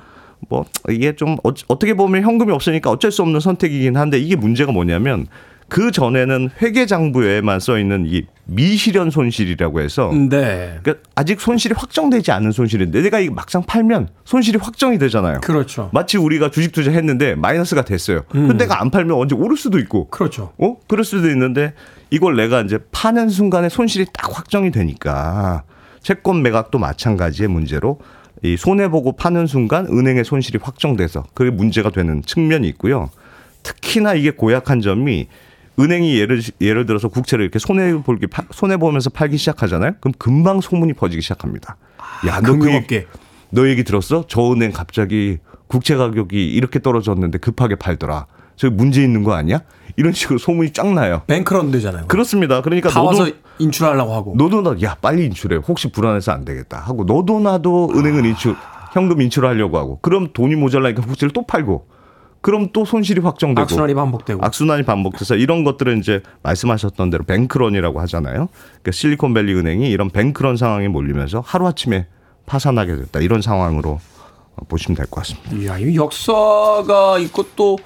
S8: 뭐 이게 좀 어, 어떻게 보면 현금이 없으니까 어쩔 수 없는 선택이긴 한데 이게 문제가 뭐냐면 그 전에는 회계장부에만 써 있는 이 미실현 손실이라고 해서
S1: 네.
S8: 그러니까 아직 손실이 확정되지 않은 손실인데 내가 이거 막상 팔면 손실이 확정이 되잖아요.
S1: 그렇죠.
S8: 마치 우리가 주식 투자했는데 마이너스가 됐어요.
S1: 음.
S8: 근데 내가 안 팔면 언제 오를 수도 있고.
S1: 그렇죠.
S8: 어? 그럴 수도 있는데 이걸 내가 이제 파는 순간에 손실이 딱 확정이 되니까 채권 매각도 마찬가지의 문제로 이 손해 보고 파는 순간 은행의 손실이 확정돼서 그게 문제가 되는 측면이 있고요. 특히나 이게 고약한 점이 은행이 예를 예를 들어서 국채를 이렇게 손해 볼기 손해 보면서 팔기 시작하잖아요. 그럼 금방 소문이 퍼지기 시작합니다. 야, 너그
S1: 금융업계.
S8: 너 얘기 들었어? 저 은행 갑자기 국채 가격이 이렇게 떨어졌는데 급하게 팔더라. 저 문제 있는 거 아니야? 이런 식으로 소문이 쫙 나요.
S1: 뱅크런 되잖아요.
S8: 그렇습니다. 그러니까
S1: 다
S8: 너도
S1: 와서 인출하려고 하고.
S8: 너도 나도 야 빨리 인출해. 혹시 불안해서 안 되겠다 하고 너도 나도 은행을 인출 현금 인출하려고 하고 그럼 돈이 모자라니까 국채를 또 팔고 그럼 또 손실이 확정되고
S1: 악순환이 반복되고.
S8: 악순환이 반복돼서 이런 것들은 이제 말씀하셨던 대로 뱅크런이라고 하잖아요. 그러니까 실리콘밸리 은행이 이런 뱅크런 상황에 몰리면서 하루아침에 파산하게 됐다. 이런 상황으로 보시면 될 것 같습니다.
S1: 이야, 이 역사가 있고 또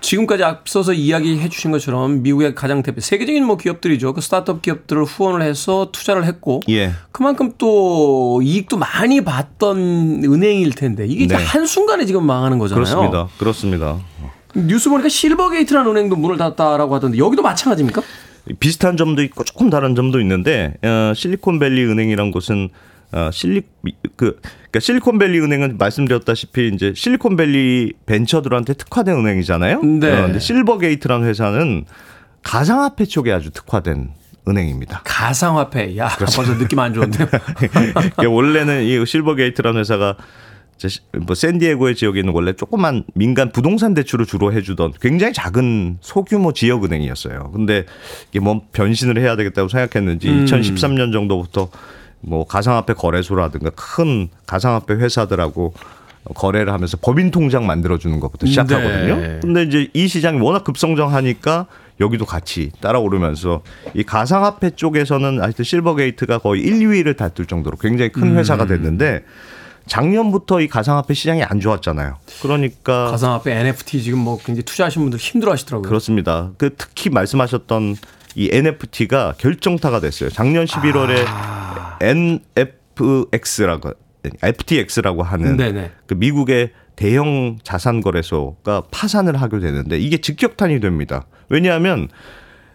S1: 지금까지 앞서서 이야기해 주신 것처럼 미국의 가장 대표 세계적인 뭐 기업들이죠. 그 스타트업 기업들을 후원을 해서 투자를 했고
S8: 예.
S1: 그만큼 또 이익도 많이 봤던 은행일 텐데 이게
S8: 네.
S1: 한 순간에 지금 망하는 거잖아요.
S8: 그렇습니다. 그렇습니다.
S1: 뉴스 보니까 실버게이트라는 은행도 문을 닫았다라고 하던데 여기도 마찬가지입니까?
S8: 비슷한 점도 있고 조금 다른 점도 있는데 어, 실리콘밸리 은행이란 곳은 어, 실리 그 그러니까 실리콘밸리 은행은 말씀드렸다시피 이제 실리콘밸리 벤처들한테 특화된 은행이잖아요.
S1: 네.
S8: 어, 근데 실버게이트라는 회사는 가상화폐 쪽에 아주 특화된 은행입니다.
S1: 가상화폐. 야, 벌써 느낌 안 좋은데요. [laughs]
S8: 그러니까 원래는 이 실버게이트라는 회사가 뭐 샌디에고의 지역에 있는 원래 조그만 민간 부동산 대출을 주로 해주던 굉장히 작은 소규모 지역 은행이었어요. 근데 이게 뭐 변신을 해야 되겠다고 생각했는지
S1: 음.
S8: 2013년 정도부터 뭐 가상화폐 거래소라든가 큰 가상화폐 회사들하고 거래를 하면서 법인 통장 만들어 주는 것부터 시작하거든요.
S1: 네.
S8: 근데 이제 이 시장이 워낙 급성장하니까 여기도 같이 따라오르면서 이 가상화폐 쪽에서는 하여튼 실버게이트가 거의 1, 2위를 다툴 정도로 굉장히 큰
S1: 음.
S8: 회사가 됐는데 작년부터 이 가상화폐 시장이 안 좋았잖아요. 그러니까
S1: 가상화폐 NFT 지금 뭐 굉장히 투자하신 분들 힘들어 하시더라고요.
S8: 그렇습니다. 그 특히 말씀하셨던 이 NFT가 결정타가 됐어요. 작년 11월에
S1: 아.
S8: NFX라고 FTX라고 하는
S1: 네네.
S8: 그 미국의 대형 자산 거래소가 파산을 하게 되는데 이게 직격탄이 됩니다. 왜냐하면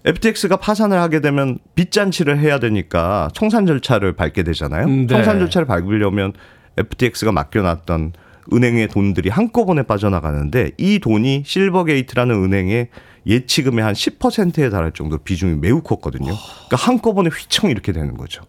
S8: FTX가 파산을 하게 되면 빚잔치를 해야 되니까 청산 절차를 밟게 되잖아요.
S1: 음, 네.
S8: 청산 절차를 밟으려면 FTX가 맡겨놨던 은행의 돈들이 한꺼번에 빠져나가는데 이 돈이 실버게이트라는 은행의 예치금의 한 10%에 달할 정도로 비중이 매우 컸거든요. 그러니까 한꺼번에 휘청 이렇게 되는 거죠.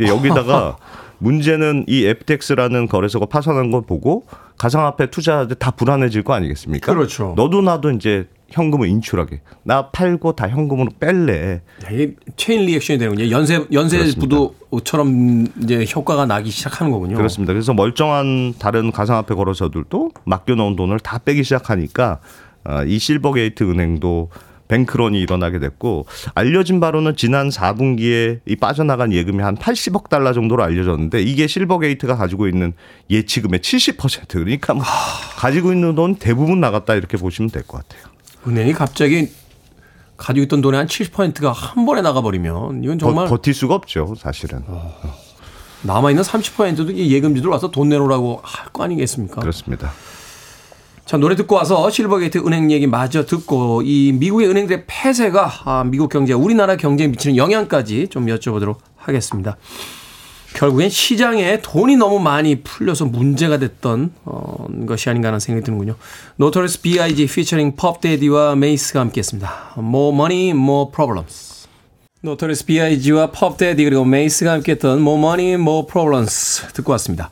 S8: 근데 여기다가 [laughs] 문제는 이 FTX라는 거래소가 파산한 걸 보고 가상화폐 투자자들 다 불안해질 거 아니겠습니까?
S1: 그렇죠.
S8: 너도 나도 이제 현금을 인출하게. 나 팔고 다 현금으로 뺄래.
S1: 야, 이게 chain reaction이 되는군요. 연쇄 연쇄
S8: 그렇습니다.
S1: 부도처럼 이제 효과가 나기 시작하는 거군요.
S8: 그렇습니다. 그래서 멀쩡한 다른 가상화폐 거래소들도 맡겨놓은 돈을 다 빼기 시작하니까 아, 이 실버게이트 은행도 뱅크런이 일어나게 됐고 알려진 바로는 지난 4분기에 이 빠져나간 예금이 한 80억 달러 정도로 알려졌는데 이게 실버게이트가 가지고 있는 예치금의 70% 그러니까 뭐 가지고 있는 돈 대부분 나갔다 이렇게 보시면 될 것 같아요.
S1: 은행이 갑자기 가지고 있던 돈의 한 70%가 한 번에 나가버리면 이건 정말
S8: 버, 버틸 수가 없죠, 사실은.
S1: 남아있는 30%도 이 예금주들 와서 돈 내놓으라고 할 거 아니겠습니까?
S8: 그렇습니다.
S1: 자, 노래 듣고 와서 실버게이트 은행 얘기 마저 듣고 이 미국의 은행들의 폐쇄가 아, 미국 경제, 우리나라 경제에 미치는 영향까지 좀 여쭤보도록 하겠습니다. 결국엔 시장에 돈이 너무 많이 풀려서 문제가 됐던 어, 것이 아닌가 하는 생각이 드는군요. 노토리스 B.I.G. 피처링 펍데디와 메이스가 함께했습니다. More money, more problems. 노토리어스 B.I.G와 퍼프 대디 그리고 메이스가 함께했던 More money, more problems 듣고 왔습니다.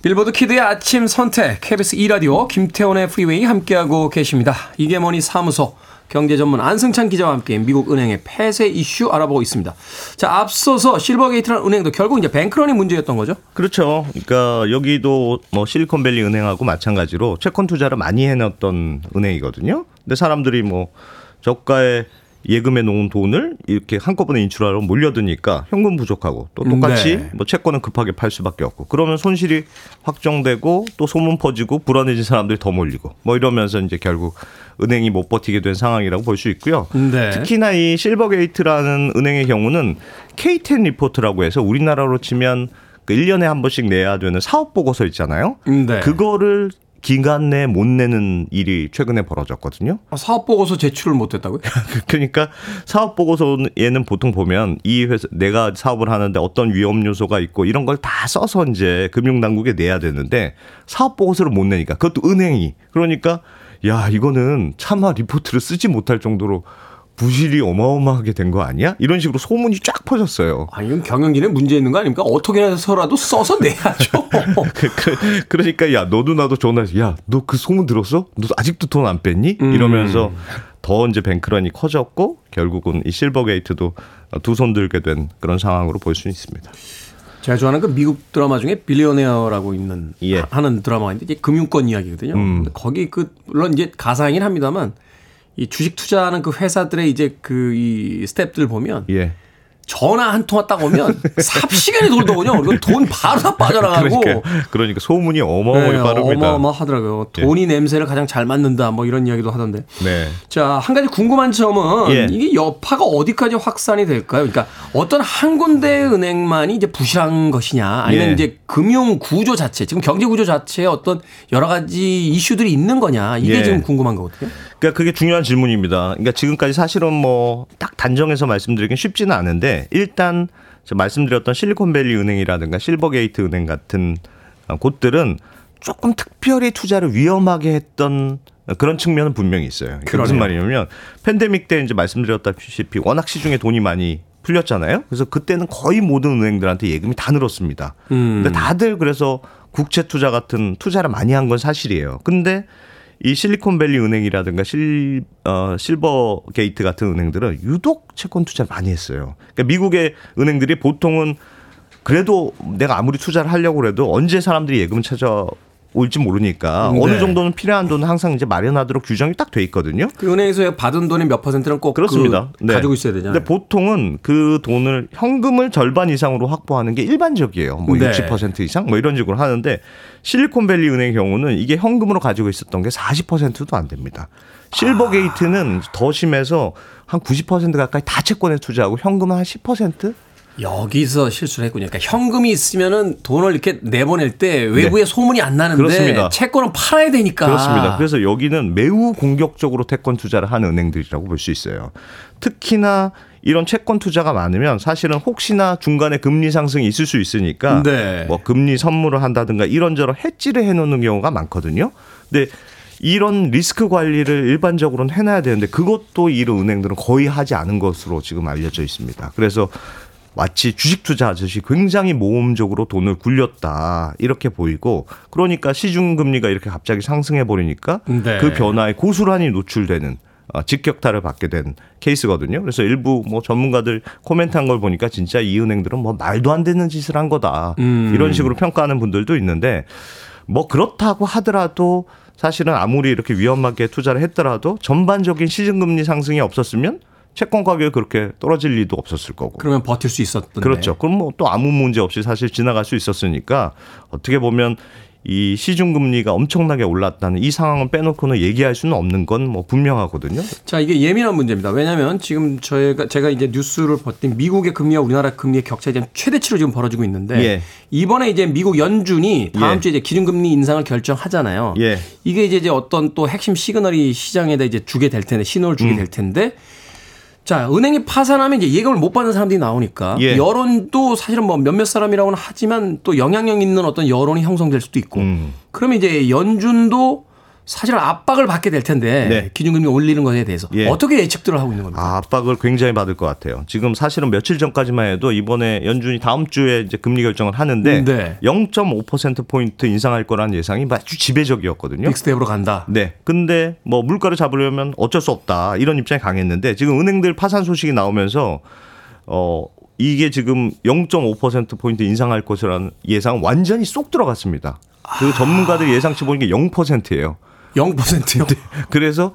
S1: 빌보드 키드의 아침 선택, KBS 2라디오, 김태훈의 프리웨이 함께하고 계십니다. 이게 뭐니 사무소, 경제 전문 안승찬 기자와 함께 미국 은행의 폐쇄 이슈 알아보고 있습니다. 자, 앞서서 실버게이트라는 은행도 결국 이제 뱅크런이 문제였던 거죠?
S8: 그렇죠. 그러니까 여기도 뭐 실리콘밸리 은행하고 마찬가지로 채권 투자를 많이 해놨던 은행이거든요. 근데 사람들이 뭐 저가의 예금에 놓은 돈을 이렇게 한꺼번에 인출하러 몰려드니까 현금 부족하고 또 똑같이
S1: 네.
S8: 뭐 채권은 급하게 팔 수밖에 없고 그러면 손실이 확정되고 또 소문 퍼지고 불안해진 사람들이 더 몰리고 뭐 이러면서 이제 결국 은행이 못 버티게 된 상황이라고 볼 수 있고요.
S1: 네.
S8: 특히나 이 실버게이트라는 은행의 경우는 K10 report라고 해서 우리나라로 치면 그 1년에 한 번씩 내야 되는 사업 보고서 있잖아요.
S1: 네.
S8: 그거를 기간 내에 못 내는 일이 최근에 벌어졌거든요.
S1: 아, 사업 보고서 제출을 못 했다고요? [laughs]
S8: 그러니까 사업 보고서에는 보통 보면 이 회사 내가 사업을 하는데 어떤 위험 요소가 있고 이런 걸 다 써서 이제 금융 당국에 내야 되는데 사업 보고서를 못 내니까 그것도 은행이 그러니까 야 이거는 차마 리포트를 쓰지 못할 정도로 부실이 어마어마하게 된 거 아니야? 이런 식으로 소문이 쫙 퍼졌어요.
S1: 아, 이건 경영진에 문제 있는 거 아닙니까? 어떻게 해서라도 써서 내야죠. [laughs]
S8: 그, 그, 그러니까 야 너도 나도 전화해서 야 너 그 소문 들었어? 너 아직도 돈 안 뺐니?
S1: 음.
S8: 이러면서 더 이제 뱅크런이 커졌고 결국은 이 실버게이트도 두 손 들게 된 그런 상황으로 볼 수 있습니다.
S1: 제가 좋아하는 그 미국 드라마 중에 빌리오네어라고 있는
S8: 예.
S1: 하는 드라마가 있는데 이게 금융권 이야기거든요.
S8: 음.
S1: 거기 그 물론 이제 가상이긴 합니다만 이 주식 투자하는 그 회사들의 이제 그 이 스탭들 보면
S8: 예.
S1: 전화 한 통화 딱 오면 [laughs] 삽시간이 돌더군요. 그리고 돈 바로 다 빠져나가고
S8: 그러니까, 그러니까 소문이 어마어마하게
S1: 네,
S8: 빠릅니다.
S1: 어마어마하더라고요.
S8: 예.
S1: 돈이 냄새를 가장 잘 맡는다 뭐 이런 이야기도 하던데.
S8: 네.
S1: 자, 한 가지 궁금한 점은
S8: 예.
S1: 이게 여파가 어디까지 확산이 될까요? 그러니까 어떤 한 군데 은행만이 이제 부실한 것이냐 아니면
S8: 예.
S1: 이제 금융 구조 자체, 지금 경제 구조 자체에 어떤 여러 가지 이슈들이 있는 거냐 이게
S8: 예.
S1: 지금 궁금한 거거든요.
S8: 그러니까 그게 중요한 질문입니다. 그러니까 지금까지 사실은 뭐 딱 단정해서 말씀드리긴 쉽지는 않은데 일단 저 말씀드렸던 실리콘밸리 은행이라든가 실버게이트 은행 같은 어, 곳들은 조금 특별히 투자를 위험하게 했던 그런 측면은 분명히 있어요. 무슨
S1: 그러네요.
S8: 말이냐면 팬데믹 때 이제 말씀드렸다시피 워낙 시중에 돈이 많이 풀렸잖아요. 그래서 그때는 거의 모든 은행들한테 예금이 다 늘었습니다.
S1: 음.
S8: 근데 다들 그래서 국채 투자 같은 투자를 많이 한 건 사실이에요. 근데 이 실리콘밸리 은행이라든가 실, 어, 실버 게이트 같은 은행들은 유독 채권 투자를 많이 했어요. 그러니까 미국의 은행들이 보통은 그래도 내가 아무리 투자를 하려고 그래도 언제 사람들이 예금을 찾아 올지 모르니까
S1: 네.
S8: 어느 정도는 필요한 돈은 항상 이제 마련하도록 규정이 딱 돼 있거든요.
S1: 그 은행에서 받은 돈의 몇 퍼센트는 꼭
S8: 그렇습니다.
S1: 그
S8: 네.
S1: 가지고 있어야 되잖아요.
S8: 근데 보통은 그 돈을 현금을 절반 이상으로 확보하는 게 일반적이에요. 뭐
S1: 네.
S8: 60% 이상 뭐 이런 식으로 하는데 실리콘밸리 은행 경우는 이게 현금으로 가지고 있었던 게 40%도 안 됩니다. 실버게이트는 더 심해서 한 90% 가까이 다 채권에 투자하고 현금은 한 10%?
S1: 여기서 실수를 했군요. 그러니까 현금이 있으면은 돈을 이렇게 내보낼 때 외부에 소문이 안 나는데
S8: 네. 그렇습니다.
S1: 채권은 팔아야 되니까.
S8: 그렇습니다. 그래서 여기는 매우 공격적으로 채권 투자를 하는 은행들이라고 볼 수 있어요. 특히나 이런 채권 투자가 많으면 사실은 혹시나 중간에 금리 상승이 있을 수 있으니까
S1: 네.
S8: 뭐 금리 선물을 한다든가 이런저런 해지를 해놓는 경우가 많거든요. 근데 이런 리스크 관리를 일반적으로는 해놔야 되는데 그것도 이런 은행들은 거의 하지 않은 것으로 지금 알려져 있습니다. 그래서 마치 주식 투자하듯이 굉장히 모험적으로 돈을 굴렸다 이렇게 보이고 그러니까 시중 금리가 이렇게 갑자기 상승해 버리니까
S1: 네.
S8: 그 변화에 고스란히 노출되는 어, 직격탄을 받게 된 케이스거든요. 그래서 일부 뭐 전문가들 코멘트한 걸 보니까 진짜 이 은행들은 뭐 말도 안 되는 짓을 한 거다
S1: 음.
S8: 이런 식으로 평가하는 분들도 있는데 뭐 그렇다고 하더라도 사실은 아무리 이렇게 위험하게 투자를 했더라도 전반적인 시중금리 상승이 없었으면 채권 가격이 그렇게 떨어질 리도 없었을 거고.
S1: 그러면 버틸 수 있었던데.
S8: 그렇죠. 그럼 뭐 또 아무 문제 없이 사실 지나갈 수 있었으니까 어떻게 보면 이 시중 금리가 엄청나게 올랐다는 이 상황을 빼놓고는 얘기할 수는 없는 건 뭐 분명하거든요.
S1: 자, 이게 예민한 문제입니다. 왜냐하면 지금 저희가 제가 이제 뉴스를 봤더니 미국의 금리와 우리나라 금리의 격차가 지금 최대치로 지금 벌어지고 있는데
S8: 예.
S1: 이번에 이제 미국 연준이 다음
S8: 예.
S1: 주에 이제 기준금리 인상을 결정하잖아요.
S8: 예.
S1: 이게 이제 이제 어떤 또 핵심 시그널이 시장에다 이제 주게 될 텐데 신호를 주게
S8: 음.
S1: 될 텐데 자, 은행이 파산하면 이제 예금을 못 받는 사람들이 나오니까
S8: 예.
S1: 여론도 사실은 뭐 몇몇 사람이라고는 하지만 또 영향력 있는 어떤 여론이 형성될 수도 있고
S8: 음.
S1: 그러면 이제 연준도 사실은 압박을 받게 될 텐데
S8: 네.
S1: 기준금리 올리는 것에 대해서
S8: 예.
S1: 어떻게 예측들을 하고 있는 겁니까?
S8: 아, 압박을 굉장히 받을 것 같아요. 지금 사실은 며칠 전까지만 해도 이번에 연준이 다음 주에 이제 금리 결정을 하는데
S1: 네.
S8: 0.5% 포인트 인상할 거라는 예상이 아주 지배적이었거든요.
S1: big step으로 간다.
S8: 네. 근데 뭐 물가를 잡으려면 어쩔 수 없다. 이런 입장이 강했는데 지금 은행들 파산 소식이 나오면서 어 이게 지금 0.5% 포인트 인상할 것이라는 예상 완전히 쏙 들어갔습니다. 그 전문가들 예상치 보니까 0%예요.
S1: 0%요.
S8: 그래서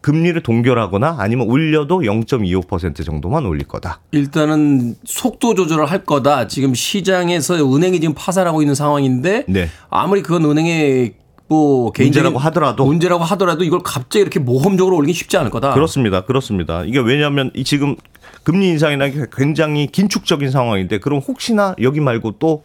S8: 금리를 동결하거나 아니면 올려도 0.25% 정도만 올릴 거다.
S1: 일단은 속도 조절을 할 거다. 지금 시장에서 은행이 지금 파산하고 있는 상황인데
S8: 네.
S1: 아무리 그건 은행의 뭐
S8: 문제라고 하더라도.
S1: 문제라고 하더라도 이걸 갑자기 이렇게 모험적으로 올리긴 쉽지 않을 거다.
S8: 그렇습니다. 그렇습니다. 이게 왜냐하면 이 지금 금리 인상이나 굉장히 긴축적인 상황인데 그럼 혹시나 여기 말고 또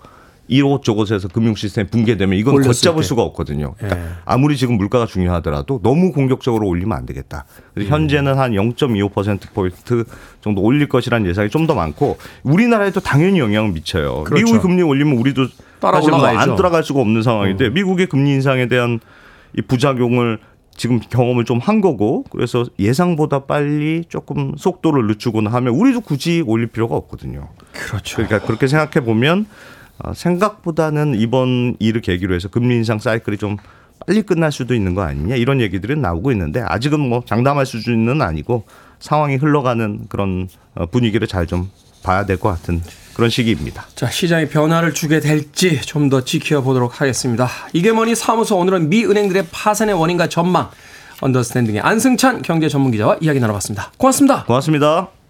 S8: 이곳저곳에서 금융 시스템이 붕괴되면 이건 걷잡을
S1: 때.
S8: 수가 없거든요. 그러니까
S1: 예.
S8: 아무리 지금 물가가 중요하더라도 너무 공격적으로 올리면 안 되겠다. 그래서 현재는 한 0.25% 포인트 정도 올릴 것이라는 예상이 좀 더 많고 우리나라에도 당연히 영향을 미쳐요.
S1: 그렇죠.
S8: 미국이 금리 올리면 우리도 사실 뭐안.
S1: 음.
S8: 따라갈 수가 없는 상황인데 미국의 금리 인상에 대한 이 부작용을 지금 경험을 좀 한 거고 그래서 예상보다 빨리 조금 속도를 늦추거나 하면 우리도 굳이 올릴 필요가 없거든요.
S1: 그렇죠.
S8: 그러니까 그렇게 생각해 보면 어, 생각보다는 이번 일을 계기로 해서 금리 인상 사이클이 좀 빨리 끝날 수도 있는 거 아니냐 이런 얘기들은 나오고 있는데 아직은 뭐 장담할 수준은 아니고 상황이 흘러가는 그런 어, 분위기를 잘 좀 봐야 될 것 같은 그런 시기입니다.
S1: 자, 시장에 변화를 주게 될지 좀 더 지켜보도록 하겠습니다. 이게 뭐니 사무소 오늘은 미 은행들의 파산의 원인과 전망, 언더스탠딩의 안승찬 경제 전문 기자와 이야기 나눠봤습니다. 고맙습니다.
S8: 고맙습니다.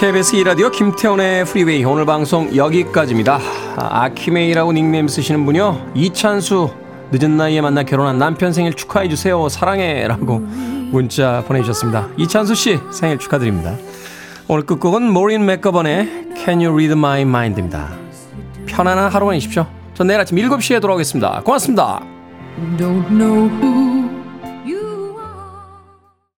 S1: KBS 2라디오 김태훈의 프리웨이 오늘 방송 여기까지입니다. 아, 아키메이라고 닉네임 쓰시는 분요. 이찬수 늦은 나이에 만나 결혼한 남편 생일 축하해 주세요. 사랑해 라고 문자 보내주셨습니다. 이찬수 씨 생일 축하드립니다. 오늘 끝곡은 모린 맥거번의 Can You Read My Mind입니다. 편안한 하루 보내십시오. 전 내일 아침 7시에 돌아오겠습니다. 고맙습니다.